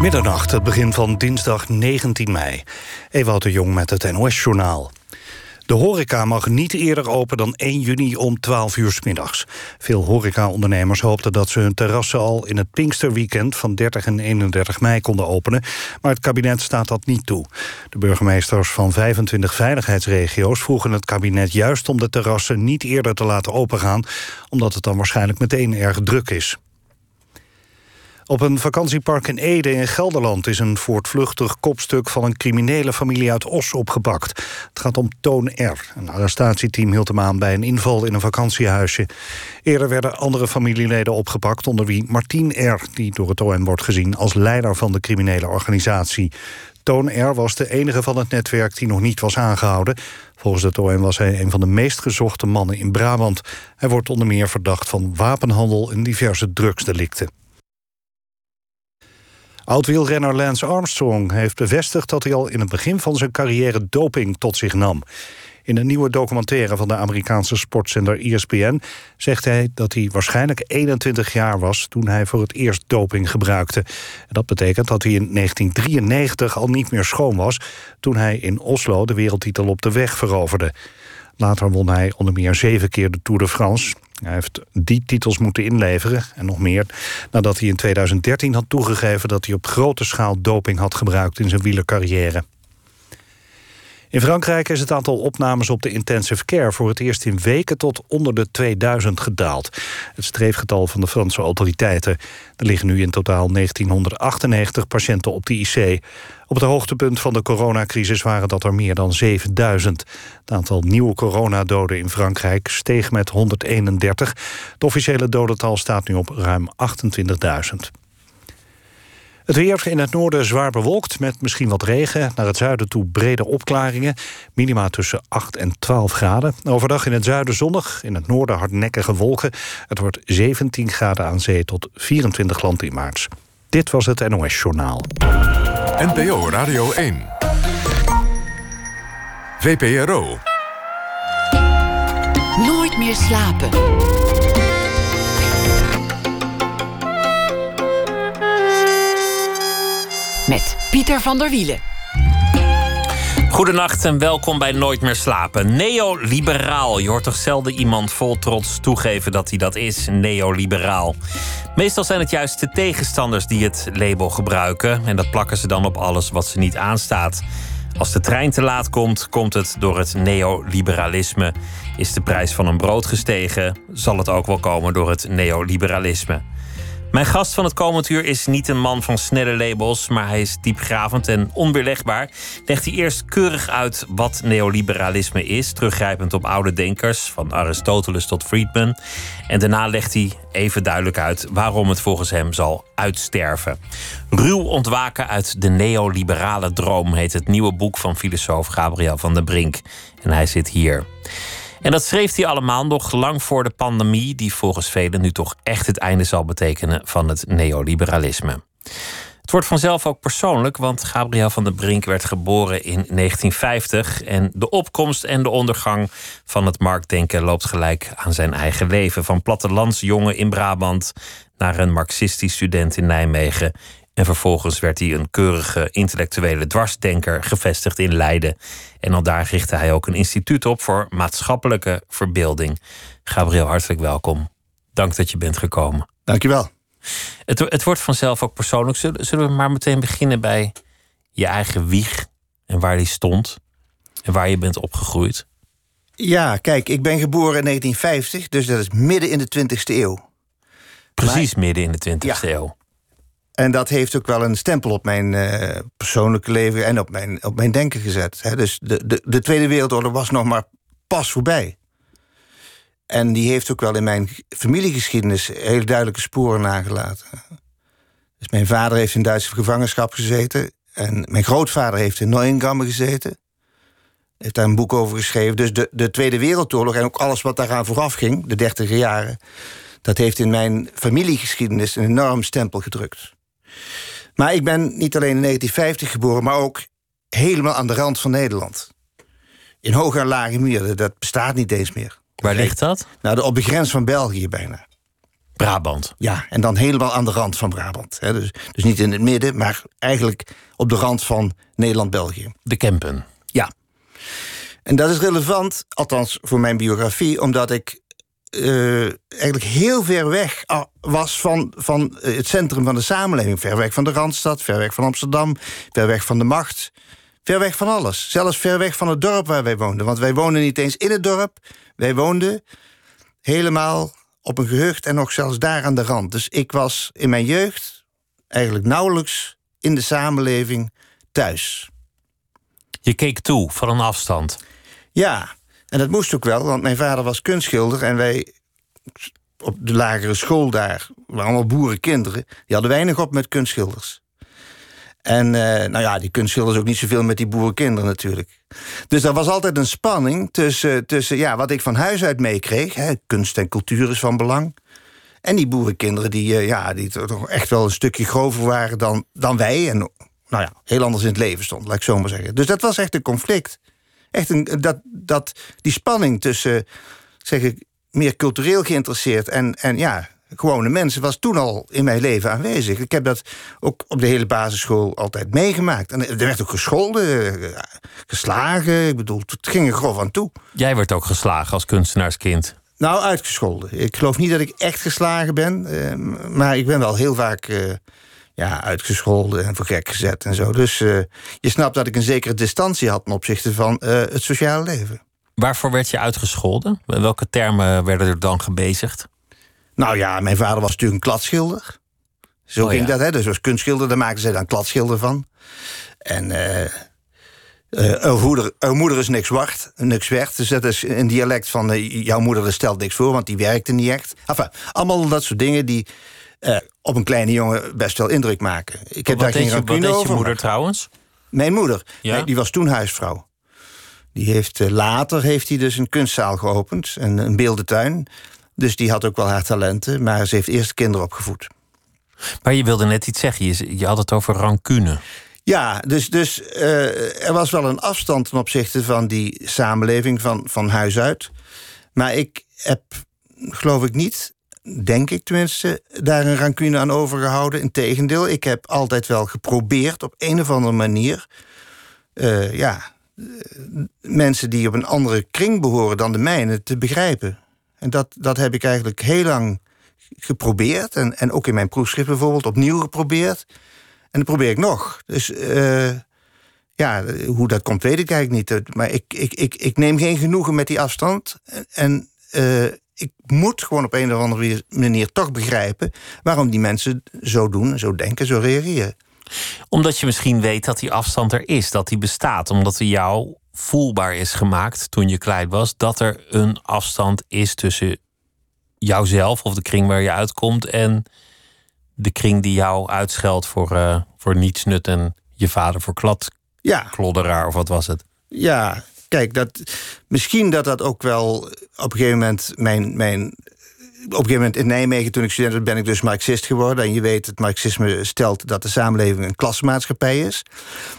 Middernacht, het begin van dinsdag 19 mei. Ewout de Jong met het NOS-journaal. De horeca mag niet eerder open dan 1 juni om 12 uur s middags. Veel horecaondernemers hoopten dat ze hun terrassen al in het Pinksterweekend van 30 en 31 mei konden openen. Maar het kabinet staat dat niet toe. De burgemeesters van 25 veiligheidsregio's vroegen het kabinet juist om de terrassen niet eerder te laten opengaan, omdat het dan waarschijnlijk meteen erg druk is. Op een vakantiepark in Ede in Gelderland is een voortvluchtig kopstuk van een criminele familie uit Os opgepakt. Het gaat om Toon R. Een arrestatieteam hield hem aan bij een inval in een vakantiehuisje. Eerder werden andere familieleden opgepakt, onder wie Martien R., die door het OM wordt gezien als leider van de criminele organisatie. Toon R. was de enige van het netwerk die nog niet was aangehouden. Volgens het OM was hij een van de meest gezochte mannen in Brabant. Hij wordt onder meer verdacht van wapenhandel en diverse drugsdelicten. Oud-wielrenner Lance Armstrong heeft bevestigd dat hij al in het begin van zijn carrière doping tot zich nam. In een nieuwe documentaire van de Amerikaanse sportzender ESPN zegt hij dat hij waarschijnlijk 21 jaar was toen hij voor het eerst doping gebruikte. dat betekent dat hij in 1993 al niet meer schoon was toen hij in Oslo de wereldtitel op de weg veroverde. Later won hij onder meer zeven keer de Tour de France. Hij heeft die titels moeten inleveren en nog meer... nadat hij in 2013 had toegegeven dat hij op grote schaal doping had gebruikt in zijn wielercarrière. In Frankrijk is het aantal opnames op de intensive care voor het eerst in weken tot onder de 2000 gedaald. Het streefgetal van de Franse autoriteiten. Er liggen nu in totaal 1998 patiënten op de IC. Op het hoogtepunt van de coronacrisis waren dat er meer dan 7000. Het aantal nieuwe coronadoden in Frankrijk steeg met 131. Het officiële dodental staat nu op ruim 28.000. Het weer in het noorden zwaar bewolkt met misschien wat regen. Naar het zuiden toe brede opklaringen. Minima tussen 8 en 12 graden. Overdag in het zuiden zonnig. In het noorden hardnekkige wolken. Het wordt 17 graden aan zee tot 24 land in maart. Dit was het NOS Journaal. NPO Radio 1. VPRO. Nooit meer slapen. Met Pieter van der Wielen. Goedenacht en welkom bij Nooit meer slapen. Neoliberaal. Je hoort toch zelden iemand vol trots toegeven dat hij dat is, neoliberaal. Meestal zijn het juist de tegenstanders die het label gebruiken. En dat plakken ze dan op alles wat ze niet aanstaat. Als de trein te laat komt, komt het door het neoliberalisme. Is de prijs van een brood gestegen, zal het ook wel komen door het neoliberalisme. Mijn gast van het komend uur is niet een man van snelle labels, maar hij is diepgravend en onweerlegbaar. Legt hij eerst keurig uit wat neoliberalisme is, teruggrijpend op oude denkers, van Aristoteles tot Friedman. En daarna legt hij even duidelijk uit waarom het volgens hem zal uitsterven. Ruw ontwaken uit de neoliberale droom heet het nieuwe boek van filosoof Gabriel van der Brink. En hij zit hier. En dat schreef hij allemaal nog lang voor de pandemie, die volgens velen nu toch echt het einde zal betekenen van het neoliberalisme. Het wordt vanzelf ook persoonlijk, want Gabriel van der Brink werd geboren in 1950 en de opkomst en de ondergang van het marktdenken loopt gelijk aan zijn eigen leven. Van plattelandsjongen in Brabant naar een marxistisch student in Nijmegen en vervolgens werd hij een keurige intellectuele dwarsdenker gevestigd in Leiden. En al daar richtte hij ook een instituut op voor maatschappelijke verbeelding. Gabriel, hartelijk welkom. Dank dat je bent gekomen. Dankjewel. Het, het wordt vanzelf ook persoonlijk. Zullen, zullen we maar meteen beginnen bij je eigen wieg en waar die stond en waar je bent opgegroeid? Ja, kijk, ik ben geboren in 1950, dus dat is midden in de 20e eeuw. Precies midden in de 20e eeuw. En dat heeft ook wel een stempel op mijn uh, persoonlijke leven en op mijn, op mijn denken gezet. Hè. Dus de, de, de Tweede Wereldoorlog was nog maar pas voorbij. En die heeft ook wel in mijn familiegeschiedenis heel duidelijke sporen nagelaten. Dus mijn vader heeft in Duitse gevangenschap gezeten. En mijn grootvader heeft in Neuengamme gezeten. Heeft daar een boek over geschreven. Dus de, de Tweede Wereldoorlog en ook alles wat daaraan vooraf ging, de dertiger jaren, dat heeft in mijn familiegeschiedenis een enorm stempel gedrukt. Maar ik ben niet alleen in 1950 geboren, maar ook helemaal aan de rand van Nederland. In Hoge en Lage Muur, dat bestaat niet eens meer. Waar ligt dat? Nou, op de grens van België bijna. Brabant. Ja, en dan helemaal aan de rand van Brabant. Hè. Dus, dus niet in het midden, maar eigenlijk op de rand van Nederland-België. De Kempen. Ja. En dat is relevant, althans voor mijn biografie, omdat ik uh, eigenlijk heel ver weg ah, was van, van het centrum van de samenleving. Ver weg van de Randstad, ver weg van Amsterdam, ver weg van de macht. Ver weg van alles. Zelfs ver weg van het dorp waar wij woonden. Want wij woonden niet eens in het dorp. Wij woonden helemaal op een gehucht en nog zelfs daar aan de rand. Dus ik was in mijn jeugd eigenlijk nauwelijks in de samenleving thuis. Je keek toe van een afstand. Ja, en dat moest ook wel, want mijn vader was kunstschilder en wij op de lagere school daar, waren allemaal boerenkinderen, die hadden weinig op met kunstschilders. En uh, nou ja, die kunstschilders ook niet zoveel met die boerenkinderen natuurlijk. Dus er was altijd een spanning tussen, tussen ja, wat ik van huis uit meekreeg. Kunst en cultuur is van belang. En die boerenkinderen die, uh, ja, die toch echt wel een stukje grover waren dan, dan wij. En nou ja, heel anders in het leven stond, laat ik zo maar zeggen. Dus dat was echt een conflict. Echt een, dat, dat, die spanning tussen, zeg ik, meer cultureel geïnteresseerd en, en ja, gewone mensen was toen al in mijn leven aanwezig. Ik heb dat ook op de hele basisschool altijd meegemaakt. En er werd ook gescholden, eh, geslagen. Ik bedoel, het ging er grof aan toe. Jij werd ook geslagen als kunstenaarskind? Nou, uitgescholden. Ik geloof niet dat ik echt geslagen ben. Eh, maar ik ben wel heel vaak eh, ja, uitgescholden en voor gek gezet en zo. Dus je snapt dat ik een zekere distantie had ten opzichte van het sociale leven. Waarvoor werd je uitgescholden? Welke termen werden er dan gebezigd? Nou ja, mijn vader was natuurlijk een kladschilder. Zo oh, ging dat, hè? Dus als kunstschilder, daar maakten ze dan kladschilder van. En uh, uh, moeder, moeder is niks zwart, niks werd. Dus dat is een dialect van jouw moeder stelt niks voor, want die werkte niet echt. Enfin, allemaal dat soort dingen die op een kleine jongen best wel indruk maken. Ik heb daar geen rancune over. je moeder trouwens? Mijn moeder, ja? die was toen huisvrouw. Die heeft, later heeft hij dus een kunstzaal geopend, een, een beeldentuin. Dus die had ook wel haar talenten, maar ze heeft eerst kinderen opgevoed. Maar je wilde net iets zeggen, je, je had het over rancune. Ja, dus, dus uh, er was wel een afstand ten opzichte van die samenleving van, van huis uit. Maar ik heb, geloof ik niet, denk ik tenminste, daar een rancune aan overgehouden. Integendeel, ik heb altijd wel geprobeerd op een of andere manier. Uh, ja, mensen die op een andere kring behoren dan de mijne te begrijpen. En dat, dat heb ik eigenlijk heel lang geprobeerd. En, en ook in mijn proefschrift bijvoorbeeld opnieuw geprobeerd. En dat probeer ik nog. Dus uh, ja, hoe dat komt weet ik eigenlijk niet. Maar ik, ik, ik, ik neem geen genoegen met die afstand. En ik moet gewoon op een of andere manier toch begrijpen... waarom die mensen zo doen, zo denken, zo reageren. Omdat je misschien weet dat die afstand er is, dat die bestaat. Omdat die jou voelbaar is gemaakt toen je klein was, dat er een afstand is tussen jouzelf of de kring waar je uitkomt en de kring die jou uitscheldt voor, uh, voor nietsnut en je vader voor klad, ja. klodderaar of wat was het? Ja, kijk, dat, misschien dat dat ook wel op een gegeven moment mijn, mijn op een gegeven moment in Nijmegen, toen ik student was, ben ik dus Marxist geworden. En je weet, het Marxisme stelt dat de samenleving een klasmaatschappij is.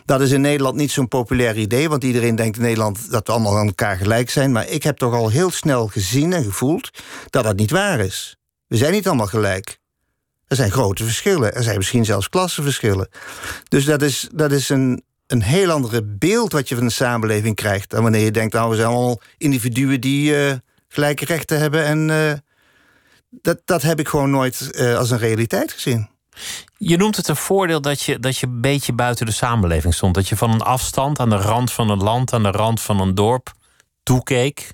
Dat is in Nederland niet zo'n populair idee, want iedereen denkt in Nederland dat we allemaal aan elkaar gelijk zijn. Maar ik heb toch al heel snel gezien en gevoeld dat dat niet waar is. We zijn niet allemaal gelijk. Er zijn grote verschillen. Er zijn misschien zelfs klassenverschillen. Dus dat is, dat is een, een heel andere beeld wat je van de samenleving krijgt... dan wanneer je denkt, nou, we zijn allemaal individuen die uh, gelijke rechten hebben... en uh, dat, dat heb ik gewoon nooit uh, als een realiteit gezien. Je noemt het een voordeel dat je, dat je een beetje buiten de samenleving stond. Dat je van een afstand aan de rand van een land, aan de rand van een dorp toekeek.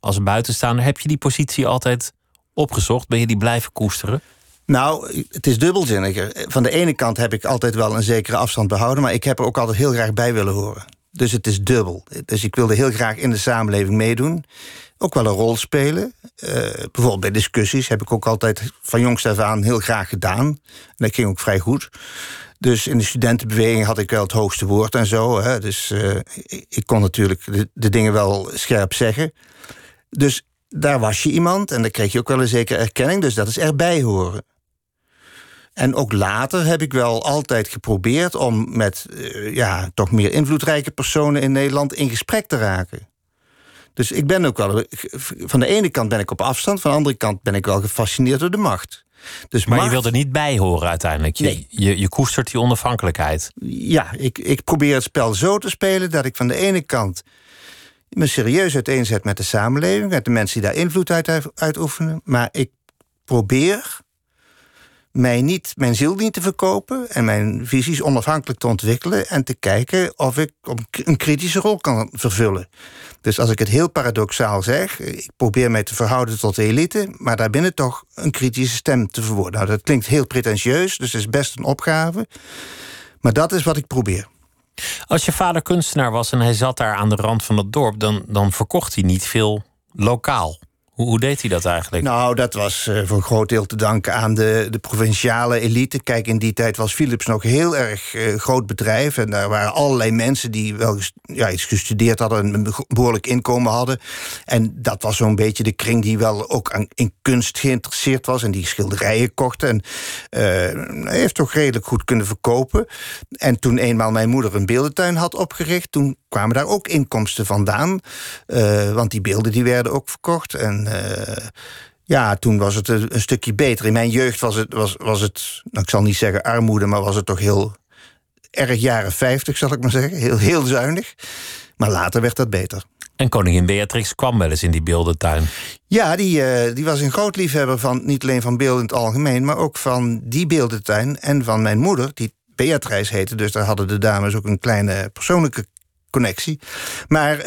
Als buitenstaander. Heb je die positie altijd opgezocht? Ben je die blijven koesteren? Nou, het is dubbelzinniger. Van de ene kant heb ik altijd wel een zekere afstand behouden, maar ik heb er ook altijd heel graag bij willen horen. Dus het is dubbel. Dus ik wilde heel graag in de samenleving meedoen ook wel een rol spelen. Uh, bijvoorbeeld bij discussies heb ik ook altijd van jongs af aan heel graag gedaan. En dat ging ook vrij goed. Dus in de studentenbeweging had ik wel het hoogste woord en zo. Hè. Dus uh, ik kon natuurlijk de, de, dingen wel scherp zeggen. Dus daar was je iemand en dan kreeg je ook wel een zekere erkenning. Dus dat is erbij horen. En ook later heb ik wel altijd geprobeerd om met uh, ja, toch meer invloedrijke personen in Nederland in gesprek te raken. Dus ik ben ook wel. Van de ene kant ben ik op afstand, van de andere kant ben ik wel gefascineerd door de macht. Dus Maar je wilt er niet bij horen uiteindelijk. Je, Nee. je, je koestert die onafhankelijkheid. Ja, ik, ik probeer het spel zo te spelen dat ik van de ene kant me serieus uiteenzet met de samenleving, met de mensen die daar invloed uit uitoefenen. Maar ik probeer mij niet, mijn ziel niet te verkopen en mijn visies onafhankelijk te ontwikkelen en te kijken of ik een kritische rol kan vervullen. Dus als ik het heel paradoxaal zeg, ik probeer mij te verhouden tot de elite, maar daarbinnen toch een kritische stem te verwoorden. Nou, dat klinkt heel pretentieus, dus is best een opgave. Maar dat is wat ik probeer. Als je vader kunstenaar was en hij zat daar aan de rand van het dorp, dan, dan verkocht hij niet veel lokaal. Hoe, deed hij dat eigenlijk? Nou, dat was eh, voor een groot deel te danken aan de, de provinciale elite. Kijk, in die tijd was Philips nog heel erg eh, groot bedrijf. En daar waren allerlei mensen die wel ja, iets gestudeerd hadden... en een behoorlijk inkomen hadden. En dat was zo'n beetje de kring die wel ook aan, in kunst geïnteresseerd was... en die schilderijen kocht. En hij heeft toch redelijk goed kunnen verkopen. En toen eenmaal mijn moeder een beeldentuin had opgericht... toen kwamen daar ook inkomsten vandaan. Eh, want die beelden die werden ook verkocht. En eh, ja, toen was het een, een stukje beter. In mijn jeugd was het, was, was het nou, ik zal niet zeggen armoede... maar was het toch heel erg jaren 50, zal ik maar zeggen. Heel, heel zuinig. Maar later werd dat beter. En koningin Beatrix kwam wel eens in die beeldentuin. Ja, die, eh, die was een groot liefhebber van niet alleen van beelden in het algemeen, maar ook van die beeldentuin en van mijn moeder, die Beatrice heette. Dus daar hadden de dames ook een kleine persoonlijke connectie. Maar eh,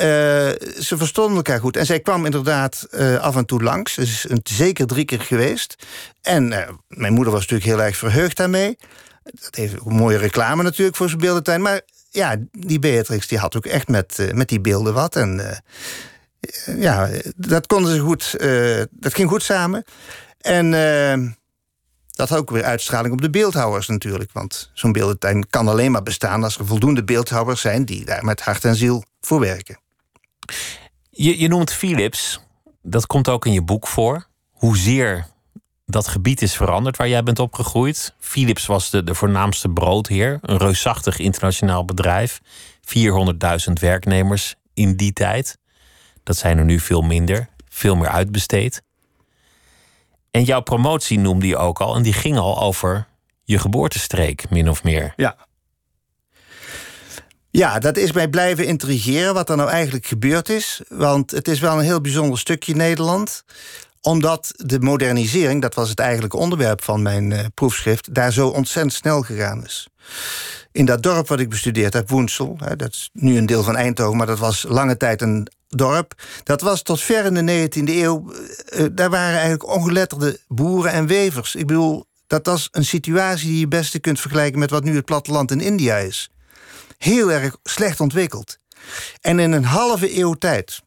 ze verstonden elkaar goed. En zij kwam inderdaad eh, af en toe langs. Ze is een, zeker drie keer geweest. En eh, mijn moeder was natuurlijk heel erg verheugd daarmee. Dat heeft een mooie reclame natuurlijk voor zijn beeldentuin. Maar ja, die Beatrix die had ook echt met, met die beelden wat. En ja, dat konden ze goed. dat ging goed samen. En dat had ook weer uitstraling op de beeldhouwers natuurlijk. Want zo'n beeldentuin kan alleen maar bestaan als er voldoende beeldhouwers zijn die daar met hart en ziel voor werken. Je, je noemt Philips, dat komt ook in je boek voor. Hoezeer dat gebied is veranderd waar jij bent opgegroeid. Philips was de, de voornaamste broodheer, een reusachtig internationaal bedrijf. 400.000 werknemers in die tijd. Dat zijn er nu veel minder, veel meer uitbesteed. En jouw promotie noemde je ook al, en die ging al over je geboortestreek, min of meer. Ja. Ja, dat is mij blijven intrigeren wat er nou eigenlijk gebeurd is. Want het is wel een heel bijzonder stukje Nederland omdat de modernisering, dat was het eigenlijke onderwerp van mijn uh, proefschrift, daar zo ontzettend snel gegaan is. In dat dorp wat ik bestudeerd heb, Woensel, hè, dat is nu een deel van Eindhoven, maar dat was lange tijd een dorp. Dat was tot ver in de 19e eeuw, uh, daar waren eigenlijk ongeletterde boeren en wevers. Ik bedoel, dat was een situatie die je best kunt vergelijken met wat nu het platteland in India is. Heel erg slecht ontwikkeld. En in een halve eeuw tijd,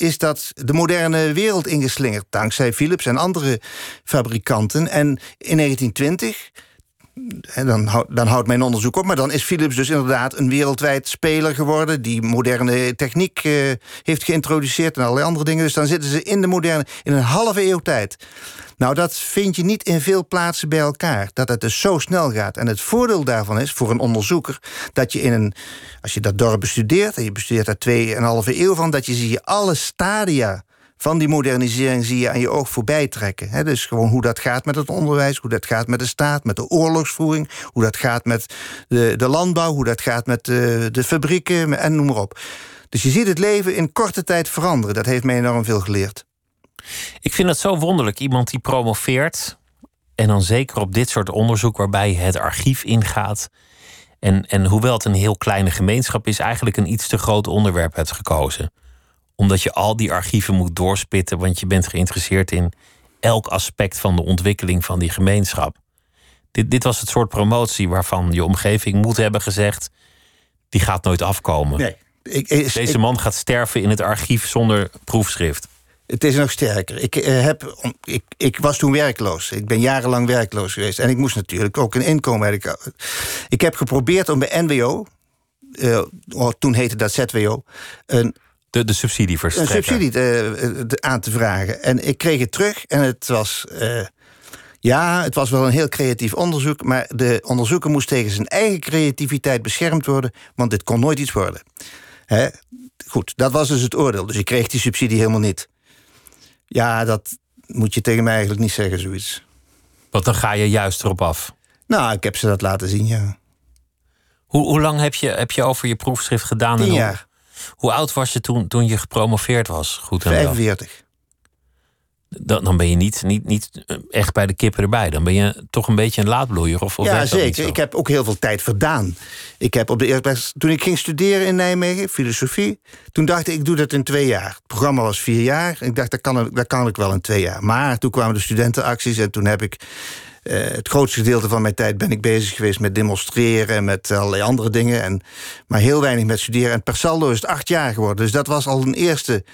is dat de moderne wereld ingeslingerd. Dankzij Philips en andere fabrikanten. En in 1920, en dan, dan houdt mijn onderzoek op... maar dan is Philips dus inderdaad een wereldwijd speler geworden... die moderne techniek uh, heeft geïntroduceerd en allerlei andere dingen. Dus dan zitten ze in de moderne... in een halve eeuw tijd. Nou, dat vind je niet in veel plaatsen bij elkaar. Dat het dus zo snel gaat. En het voordeel daarvan is, voor een onderzoeker... dat je in een... als je dat dorp bestudeert... en je bestudeert daar tweeënhalve eeuw van... dat je zie je alle stadia van die modernisering zie je aan je oog voorbij trekken. Dus gewoon hoe dat gaat met het onderwijs, hoe dat gaat met de staat, met de oorlogsvoering, hoe dat gaat met de, de landbouw, hoe dat gaat met de, de fabrieken en noem maar op. Dus je ziet het leven in korte tijd veranderen. Dat heeft mij enorm veel geleerd. Ik vind het zo wonderlijk, iemand die promoveert. En dan zeker op dit soort onderzoek waarbij het archief ingaat. En, en hoewel het een heel kleine gemeenschap is, eigenlijk een iets te groot onderwerp hebt gekozen omdat je al die archieven moet doorspitten, want je bent geïnteresseerd in elk aspect van de ontwikkeling van die gemeenschap. Dit, dit was het soort promotie waarvan je omgeving moet hebben gezegd: die gaat nooit afkomen. Nee, ik, ik, Deze man gaat sterven in het archief zonder proefschrift. Het is nog sterker. Ik, uh, heb, ik, ik was toen werkloos. Ik ben jarenlang werkloos geweest. En ik moest natuurlijk ook een inkomen. Ik, ik heb geprobeerd om bij NWO, uh, toen heette dat ZWO, een de, de subsidieverstrekker. Een subsidie te, te, aan te vragen. En ik kreeg het terug en het was... Uh, ja, het was wel een heel creatief onderzoek... maar de onderzoeker moest tegen zijn eigen creativiteit beschermd worden... want dit kon nooit iets worden. Hè? Goed, dat was dus het oordeel. Dus ik kreeg die subsidie helemaal niet. Ja, dat moet je tegen mij eigenlijk niet zeggen, zoiets. Want dan ga je juist erop af. Nou, ik heb ze dat laten zien, ja. Hoe, hoe lang heb je, heb je over je proefschrift gedaan? Tien jaar. Hoe, oud was je toen, toen je gepromoveerd was? Goed en wel. 45. Dan, dan ben je niet, niet, niet echt bij de kippen erbij. Dan ben je toch een beetje een laadbloeier. Of, of Ja, zeker. Ik heb ook heel veel tijd verdaan. Ik heb op de eerste plaats, toen ik ging studeren in Nijmegen, filosofie, toen dacht ik, ik doe dat in twee jaar. Het programma was vier jaar. Ik dacht, dat kan, dat kan ik wel in twee jaar. Maar toen kwamen de studentenacties en toen heb ik eh, het grootste gedeelte van mijn tijd ben ik bezig geweest met demonstreren en met allerlei andere dingen. En, maar heel weinig met studeren. En per saldo is het acht jaar geworden. Dus dat was al een eerste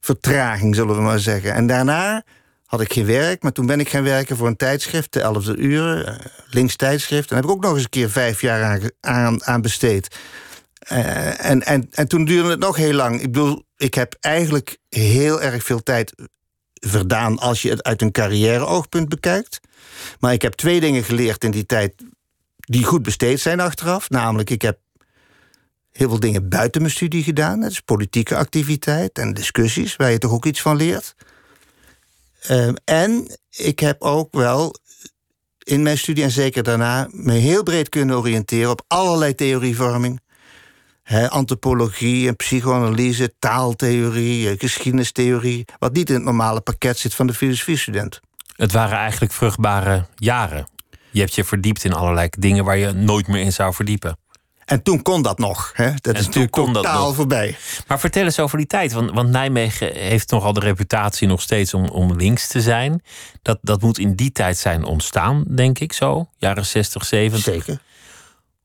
vertraging, zullen we maar zeggen. En daarna had ik geen werk, maar toen ben ik gaan werken voor een tijdschrift, de 11e uur, eh, links tijdschrift. En daar heb ik ook nog eens een keer vijf jaar aan, aan besteed. Eh, en, en, en toen duurde het nog heel lang. Ik bedoel, ik heb eigenlijk heel erg veel tijd verdaan als je het uit een carrière-oogpunt bekijkt. Maar ik heb twee dingen geleerd in die tijd die goed besteed zijn achteraf. Namelijk, ik heb heel veel dingen buiten mijn studie gedaan. Dat is politieke activiteit en discussies, waar je toch ook iets van leert. Ehm, en ik heb ook wel in mijn studie en zeker daarna me heel breed kunnen oriënteren op allerlei theorievorming. Hè, antropologie en psychoanalyse, taaltheorie, eh, geschiedenistheorie. Wat niet in het normale pakket zit van de filosofiestudent. Het waren eigenlijk vruchtbare jaren. Je hebt je verdiept in allerlei dingen waar je nooit meer in zou verdiepen. En toen kon dat nog. Hè? Dat is toen natuurlijk kon dat totaal nog. voorbij. Maar vertel eens over die tijd. Want, want Nijmegen heeft nogal de reputatie nog steeds om, om links te zijn. Dat, dat moet in die tijd zijn ontstaan, denk ik zo. Jaren 60, 70. Zeker.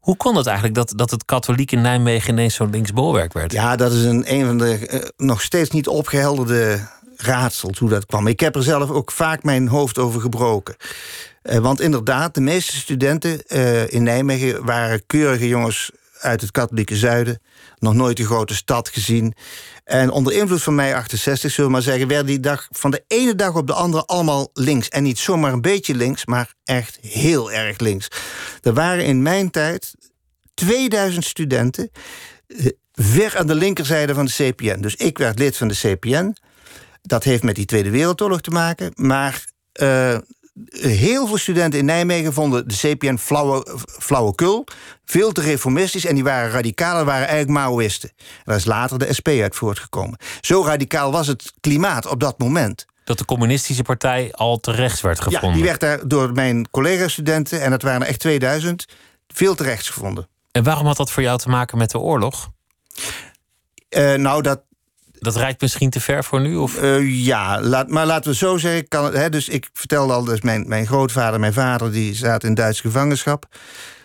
Hoe kon het eigenlijk dat, dat het katholiek in Nijmegen ineens zo'n linksbolwerk werd? Ja, dat is een, een van de eh, nog steeds niet opgehelderde raadsels hoe dat kwam. Ik heb er zelf ook vaak mijn hoofd over gebroken. Eh, want inderdaad, de meeste studenten eh, in Nijmegen waren keurige jongens uit het katholieke zuiden. Nog nooit de grote stad gezien. En onder invloed van mei 68, zullen we maar zeggen, werden die dag van de ene dag op de andere allemaal links. En niet zomaar een beetje links, maar echt heel erg links. Er waren in mijn tijd 2000 studenten eh, ver aan de linkerzijde van de CPN. Dus ik werd lid van de CPN. Dat heeft met die Tweede Wereldoorlog te maken. Maar eh, heel veel studenten in Nijmegen vonden de CPN flauwe, flauwekul. Veel te reformistisch en die waren radicaler, waren eigenlijk Maoïsten. En daar is later de SP uit voortgekomen. Zo radicaal was het klimaat op dat moment. Dat de communistische partij al te rechts werd Ja, gevonden. die werd daar door mijn collega-studenten, en dat waren er echt 2000, veel te rechts gevonden. En waarom had dat voor jou te maken met de oorlog? Eh, nou, dat, Dat reikt misschien te ver voor nu? Of? Eh, ja, laat, maar laten we zo zeggen. Kan, hè, dus ik vertelde al, dus mijn, mijn grootvader, mijn vader, die zaten in Duits gevangenschap.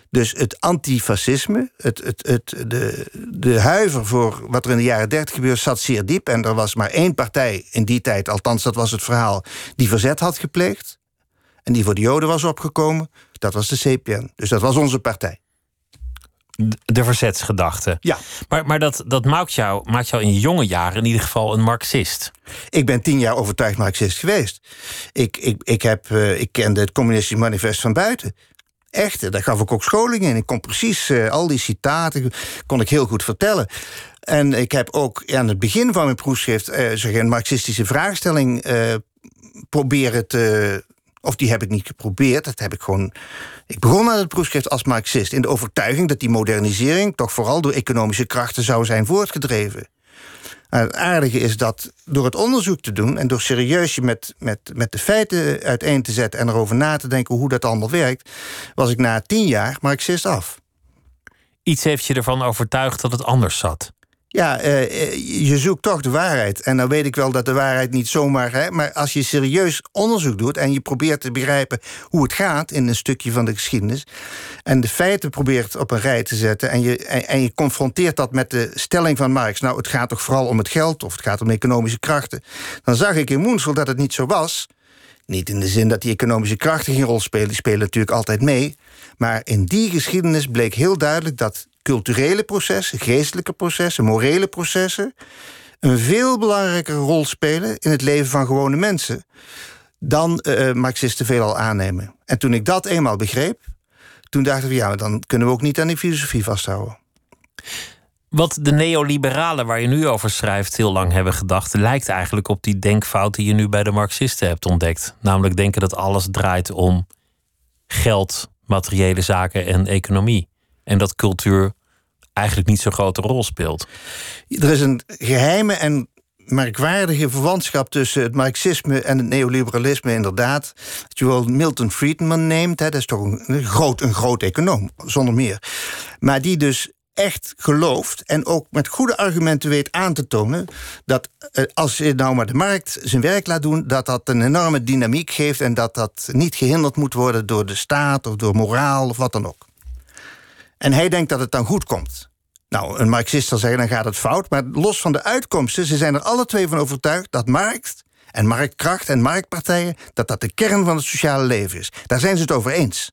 Dus het antifascisme, het, het, het, de, de huiver voor wat er in de jaren 30 gebeurde, zat zeer diep. En er was maar één partij in die tijd, althans dat was het verhaal, die verzet had gepleegd. En die voor de Joden was opgekomen. Dat was de CPN. Dus dat was onze partij. De verzetsgedachte. Ja. Maar, maar dat, dat maakt, jou, maakt jou in je jonge jaren in ieder geval een Marxist. Ik ben tien jaar overtuigd Marxist geweest. Ik, ik, ik, heb, eh, ik kende het communistisch manifest van buiten. Echt, eh, daar gaf ik ook scholingen in. Ik kon precies eh, al die citaten kon ik heel goed vertellen. En ik heb ook aan het begin van mijn proefschrift zeg, een marxistische vraagstelling proberen te. Of die heb ik niet geprobeerd. Dat heb ik gewoon. Ik begon aan het proefschrift als Marxist. In de overtuiging dat die modernisering toch vooral door economische krachten zou zijn voortgedreven. Het aardige is dat door het onderzoek te doen en door serieus je met, met, met de feiten uiteen te zetten en erover na te denken hoe dat allemaal werkt, was ik na tien jaar Marxist af. Iets heeft je ervan overtuigd dat het anders zat. Ja, eh, eh, je zoekt toch de waarheid. En dan weet ik wel dat de waarheid niet zomaar. Hè, maar als je serieus onderzoek doet en je probeert te begrijpen hoe het gaat in een stukje van de geschiedenis. en de feiten probeert op een rij te zetten. en je, en, en je confronteert dat met de stelling van Marx. Nou, het gaat toch vooral om het geld of het gaat om economische krachten. dan zag ik in Moensel dat het niet zo was. Niet in de zin dat die economische krachten geen rol spelen, die spelen natuurlijk altijd mee. Maar in die geschiedenis bleek heel duidelijk dat culturele processen, geestelijke processen, morele processen een veel belangrijkere rol spelen in het leven van gewone mensen dan eh, Marxisten veelal aannemen. En toen ik dat eenmaal begreep, toen dachten we ja, dan kunnen we ook niet aan die filosofie vasthouden. Wat de neoliberalen waar je nu over schrijft heel lang hebben gedacht, lijkt eigenlijk op die denkfout die je nu bij de Marxisten hebt ontdekt. Namelijk denken dat alles draait om geld, materiële zaken en economie. En dat cultuur eigenlijk niet zo'n grote rol speelt. Er is een geheime en merkwaardige verwantschap tussen het marxisme en het neoliberalisme, inderdaad. Als je wel Milton Friedman neemt, hè, dat is toch een groot, een groot econoom, zonder meer. Maar die dus echt gelooft en ook met goede argumenten weet aan te tonen dat eh, als je nou maar de markt zijn werk laat doen, dat dat een enorme dynamiek geeft en dat dat niet gehinderd moet worden door de staat of door moraal of wat dan ook. En hij denkt dat het dan goed komt. Nou, een Marxist zal zeggen, dan gaat het fout. Maar los van de uitkomsten, ze zijn er alle twee van overtuigd dat markt en marktkracht en marktpartijen, dat dat de kern van het sociale leven is. Daar zijn ze het over eens.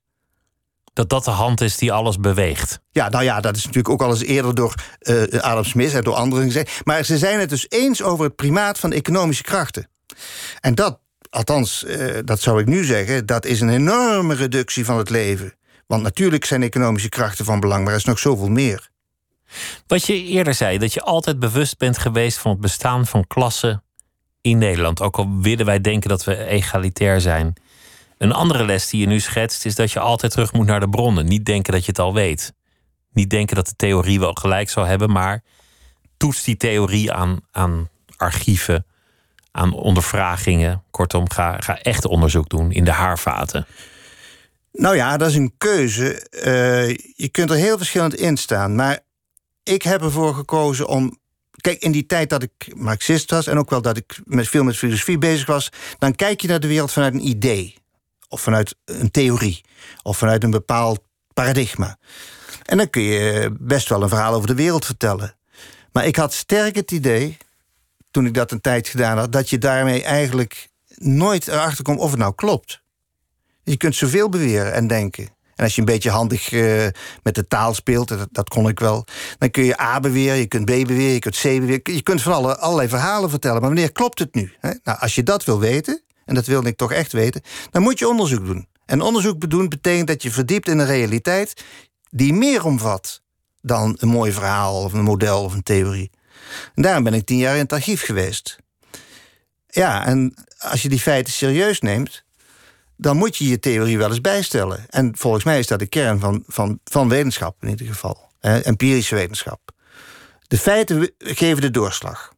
Dat dat de hand is die alles beweegt. Ja, nou ja, dat is natuurlijk ook al eens eerder door uh, Adam Smith en door anderen gezegd. Maar ze zijn het dus eens over het primaat van economische krachten. En dat, althans, uh, dat zou ik nu zeggen, dat is een enorme reductie van het leven. Want natuurlijk zijn economische krachten van belang, maar er is nog zoveel meer. Wat je eerder zei, dat je altijd bewust bent geweest van het bestaan van klassen in Nederland. Ook al willen wij denken dat we egalitair zijn. Een andere les die je nu schetst is dat je altijd terug moet naar de bronnen. Niet denken dat je het al weet. Niet denken dat de theorie wel gelijk zou hebben, maar toets die theorie aan, aan archieven, aan ondervragingen. Kortom, ga, ga echt onderzoek doen in de haarvaten. Nou ja, dat is een keuze. Uh, je kunt er heel verschillend in staan. Maar ik heb ervoor gekozen om. Kijk, in die tijd dat ik Marxist was en ook wel dat ik met, veel met filosofie bezig was, dan kijk je naar de wereld vanuit een idee. Of vanuit een theorie. Of vanuit een bepaald paradigma. En dan kun je best wel een verhaal over de wereld vertellen. Maar ik had sterk het idee, toen ik dat een tijd gedaan had, dat je daarmee eigenlijk nooit erachter komt of het nou klopt. Je kunt zoveel beweren en denken. En als je een beetje handig uh, met de taal speelt, dat, dat, kon ik wel, dan kun je A beweren, je kunt B beweren, je kunt C beweren. Je kunt van alle, allerlei verhalen vertellen. Maar wanneer klopt het nu? Nou, als je dat wil weten, en dat wilde ik toch echt weten, dan moet je onderzoek doen. En onderzoek doen betekent dat je verdiept in een realiteit die meer omvat dan een mooi verhaal of een model of een theorie. En daarom ben ik tien jaar in het archief geweest. Ja, en als je die feiten serieus neemt, dan moet je je theorie wel eens bijstellen. En volgens mij is dat de kern van, van, van wetenschap in ieder geval. empirische wetenschap. De feiten geven de doorslag.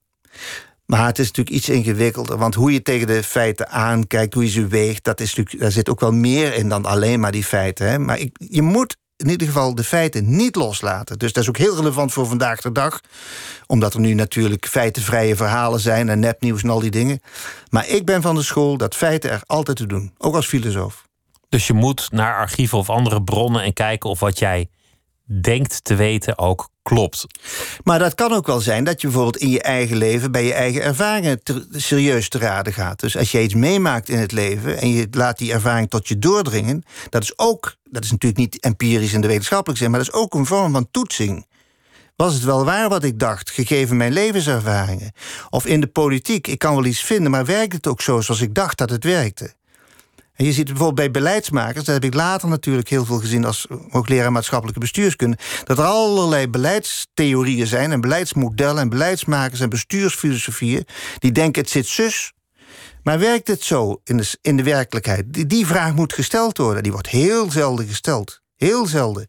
Maar het is natuurlijk iets ingewikkelder. Want hoe je tegen de feiten aankijkt, hoe je ze weegt, dat is natuurlijk, daar zit ook wel meer in dan alleen maar die feiten. Hè? Maar ik, je moet in ieder geval de feiten niet loslaten. Dus dat is ook heel relevant voor vandaag de dag. Omdat er nu natuurlijk feitenvrije verhalen zijn en nepnieuws en al die dingen. Maar ik ben van de school dat feiten er altijd te doen. Ook als filosoof. Dus je moet naar archieven of andere bronnen en kijken of wat jij denkt te weten ook klopt. Maar dat kan ook wel zijn dat je bijvoorbeeld in je eigen leven bij je eigen ervaringen serieus te raden gaat. Dus als je iets meemaakt in het leven en je laat die ervaring tot je doordringen, dat is ook, dat is natuurlijk niet empirisch in de wetenschappelijke zin, maar dat is ook een vorm van toetsing. Was het wel waar wat ik dacht, gegeven mijn levenservaringen? Of in de politiek, ik kan wel iets vinden, maar werkt het ook zo zoals ik dacht dat het werkte? Je ziet bijvoorbeeld bij beleidsmakers, dat heb ik later natuurlijk heel veel gezien als hoogleraar maatschappelijke bestuurskunde, dat er allerlei beleidstheorieën zijn en beleidsmodellen en beleidsmakers en bestuursfilosofieën die denken het zit zus. Maar werkt het zo in de, in de werkelijkheid? Die, die vraag moet gesteld worden. Die wordt heel zelden gesteld. Heel zelden.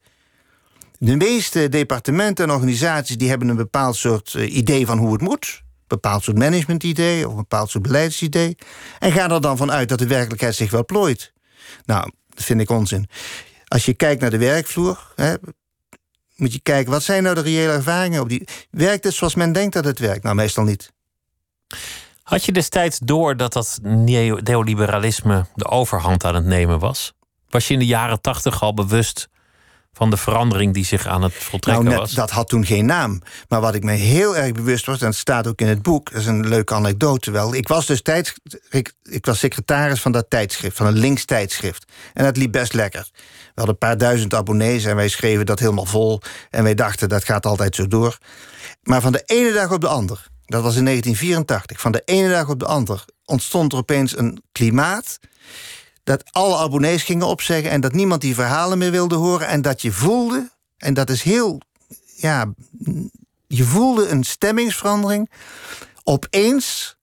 De meeste departementen en organisaties die hebben een bepaald soort uh, idee van hoe het moet bepaald soort managementidee of een bepaald soort beleidsidee. En ga er dan vanuit dat de werkelijkheid zich wel plooit. Nou, dat vind ik onzin. Als je kijkt naar de werkvloer, hè, moet je kijken wat zijn nou de reële ervaringen op die. Werkt het zoals men denkt dat het werkt? Nou, meestal niet. Had je destijds door dat dat neoliberalisme de overhand aan het nemen was? Was je in de jaren tachtig al bewust van de verandering die zich aan het voltrekken nou, was? Dat had toen geen naam. Maar wat ik me heel erg bewust was, en het staat ook in het boek, dat is een leuke anekdote wel. Ik was dus tijds, ik, ik was secretaris van dat tijdschrift, van een links tijdschrift. En dat liep best lekker. We hadden een paar duizend abonnees en wij schreven dat helemaal vol. En wij dachten, dat gaat altijd zo door. Maar van de ene dag op de ander, dat was in 1984, van de ene dag op de ander ontstond er opeens een klimaat dat alle abonnees gingen opzeggen en dat niemand die verhalen meer wilde horen. En dat je voelde, en dat is heel, ja, je voelde een stemmingsverandering. Opeens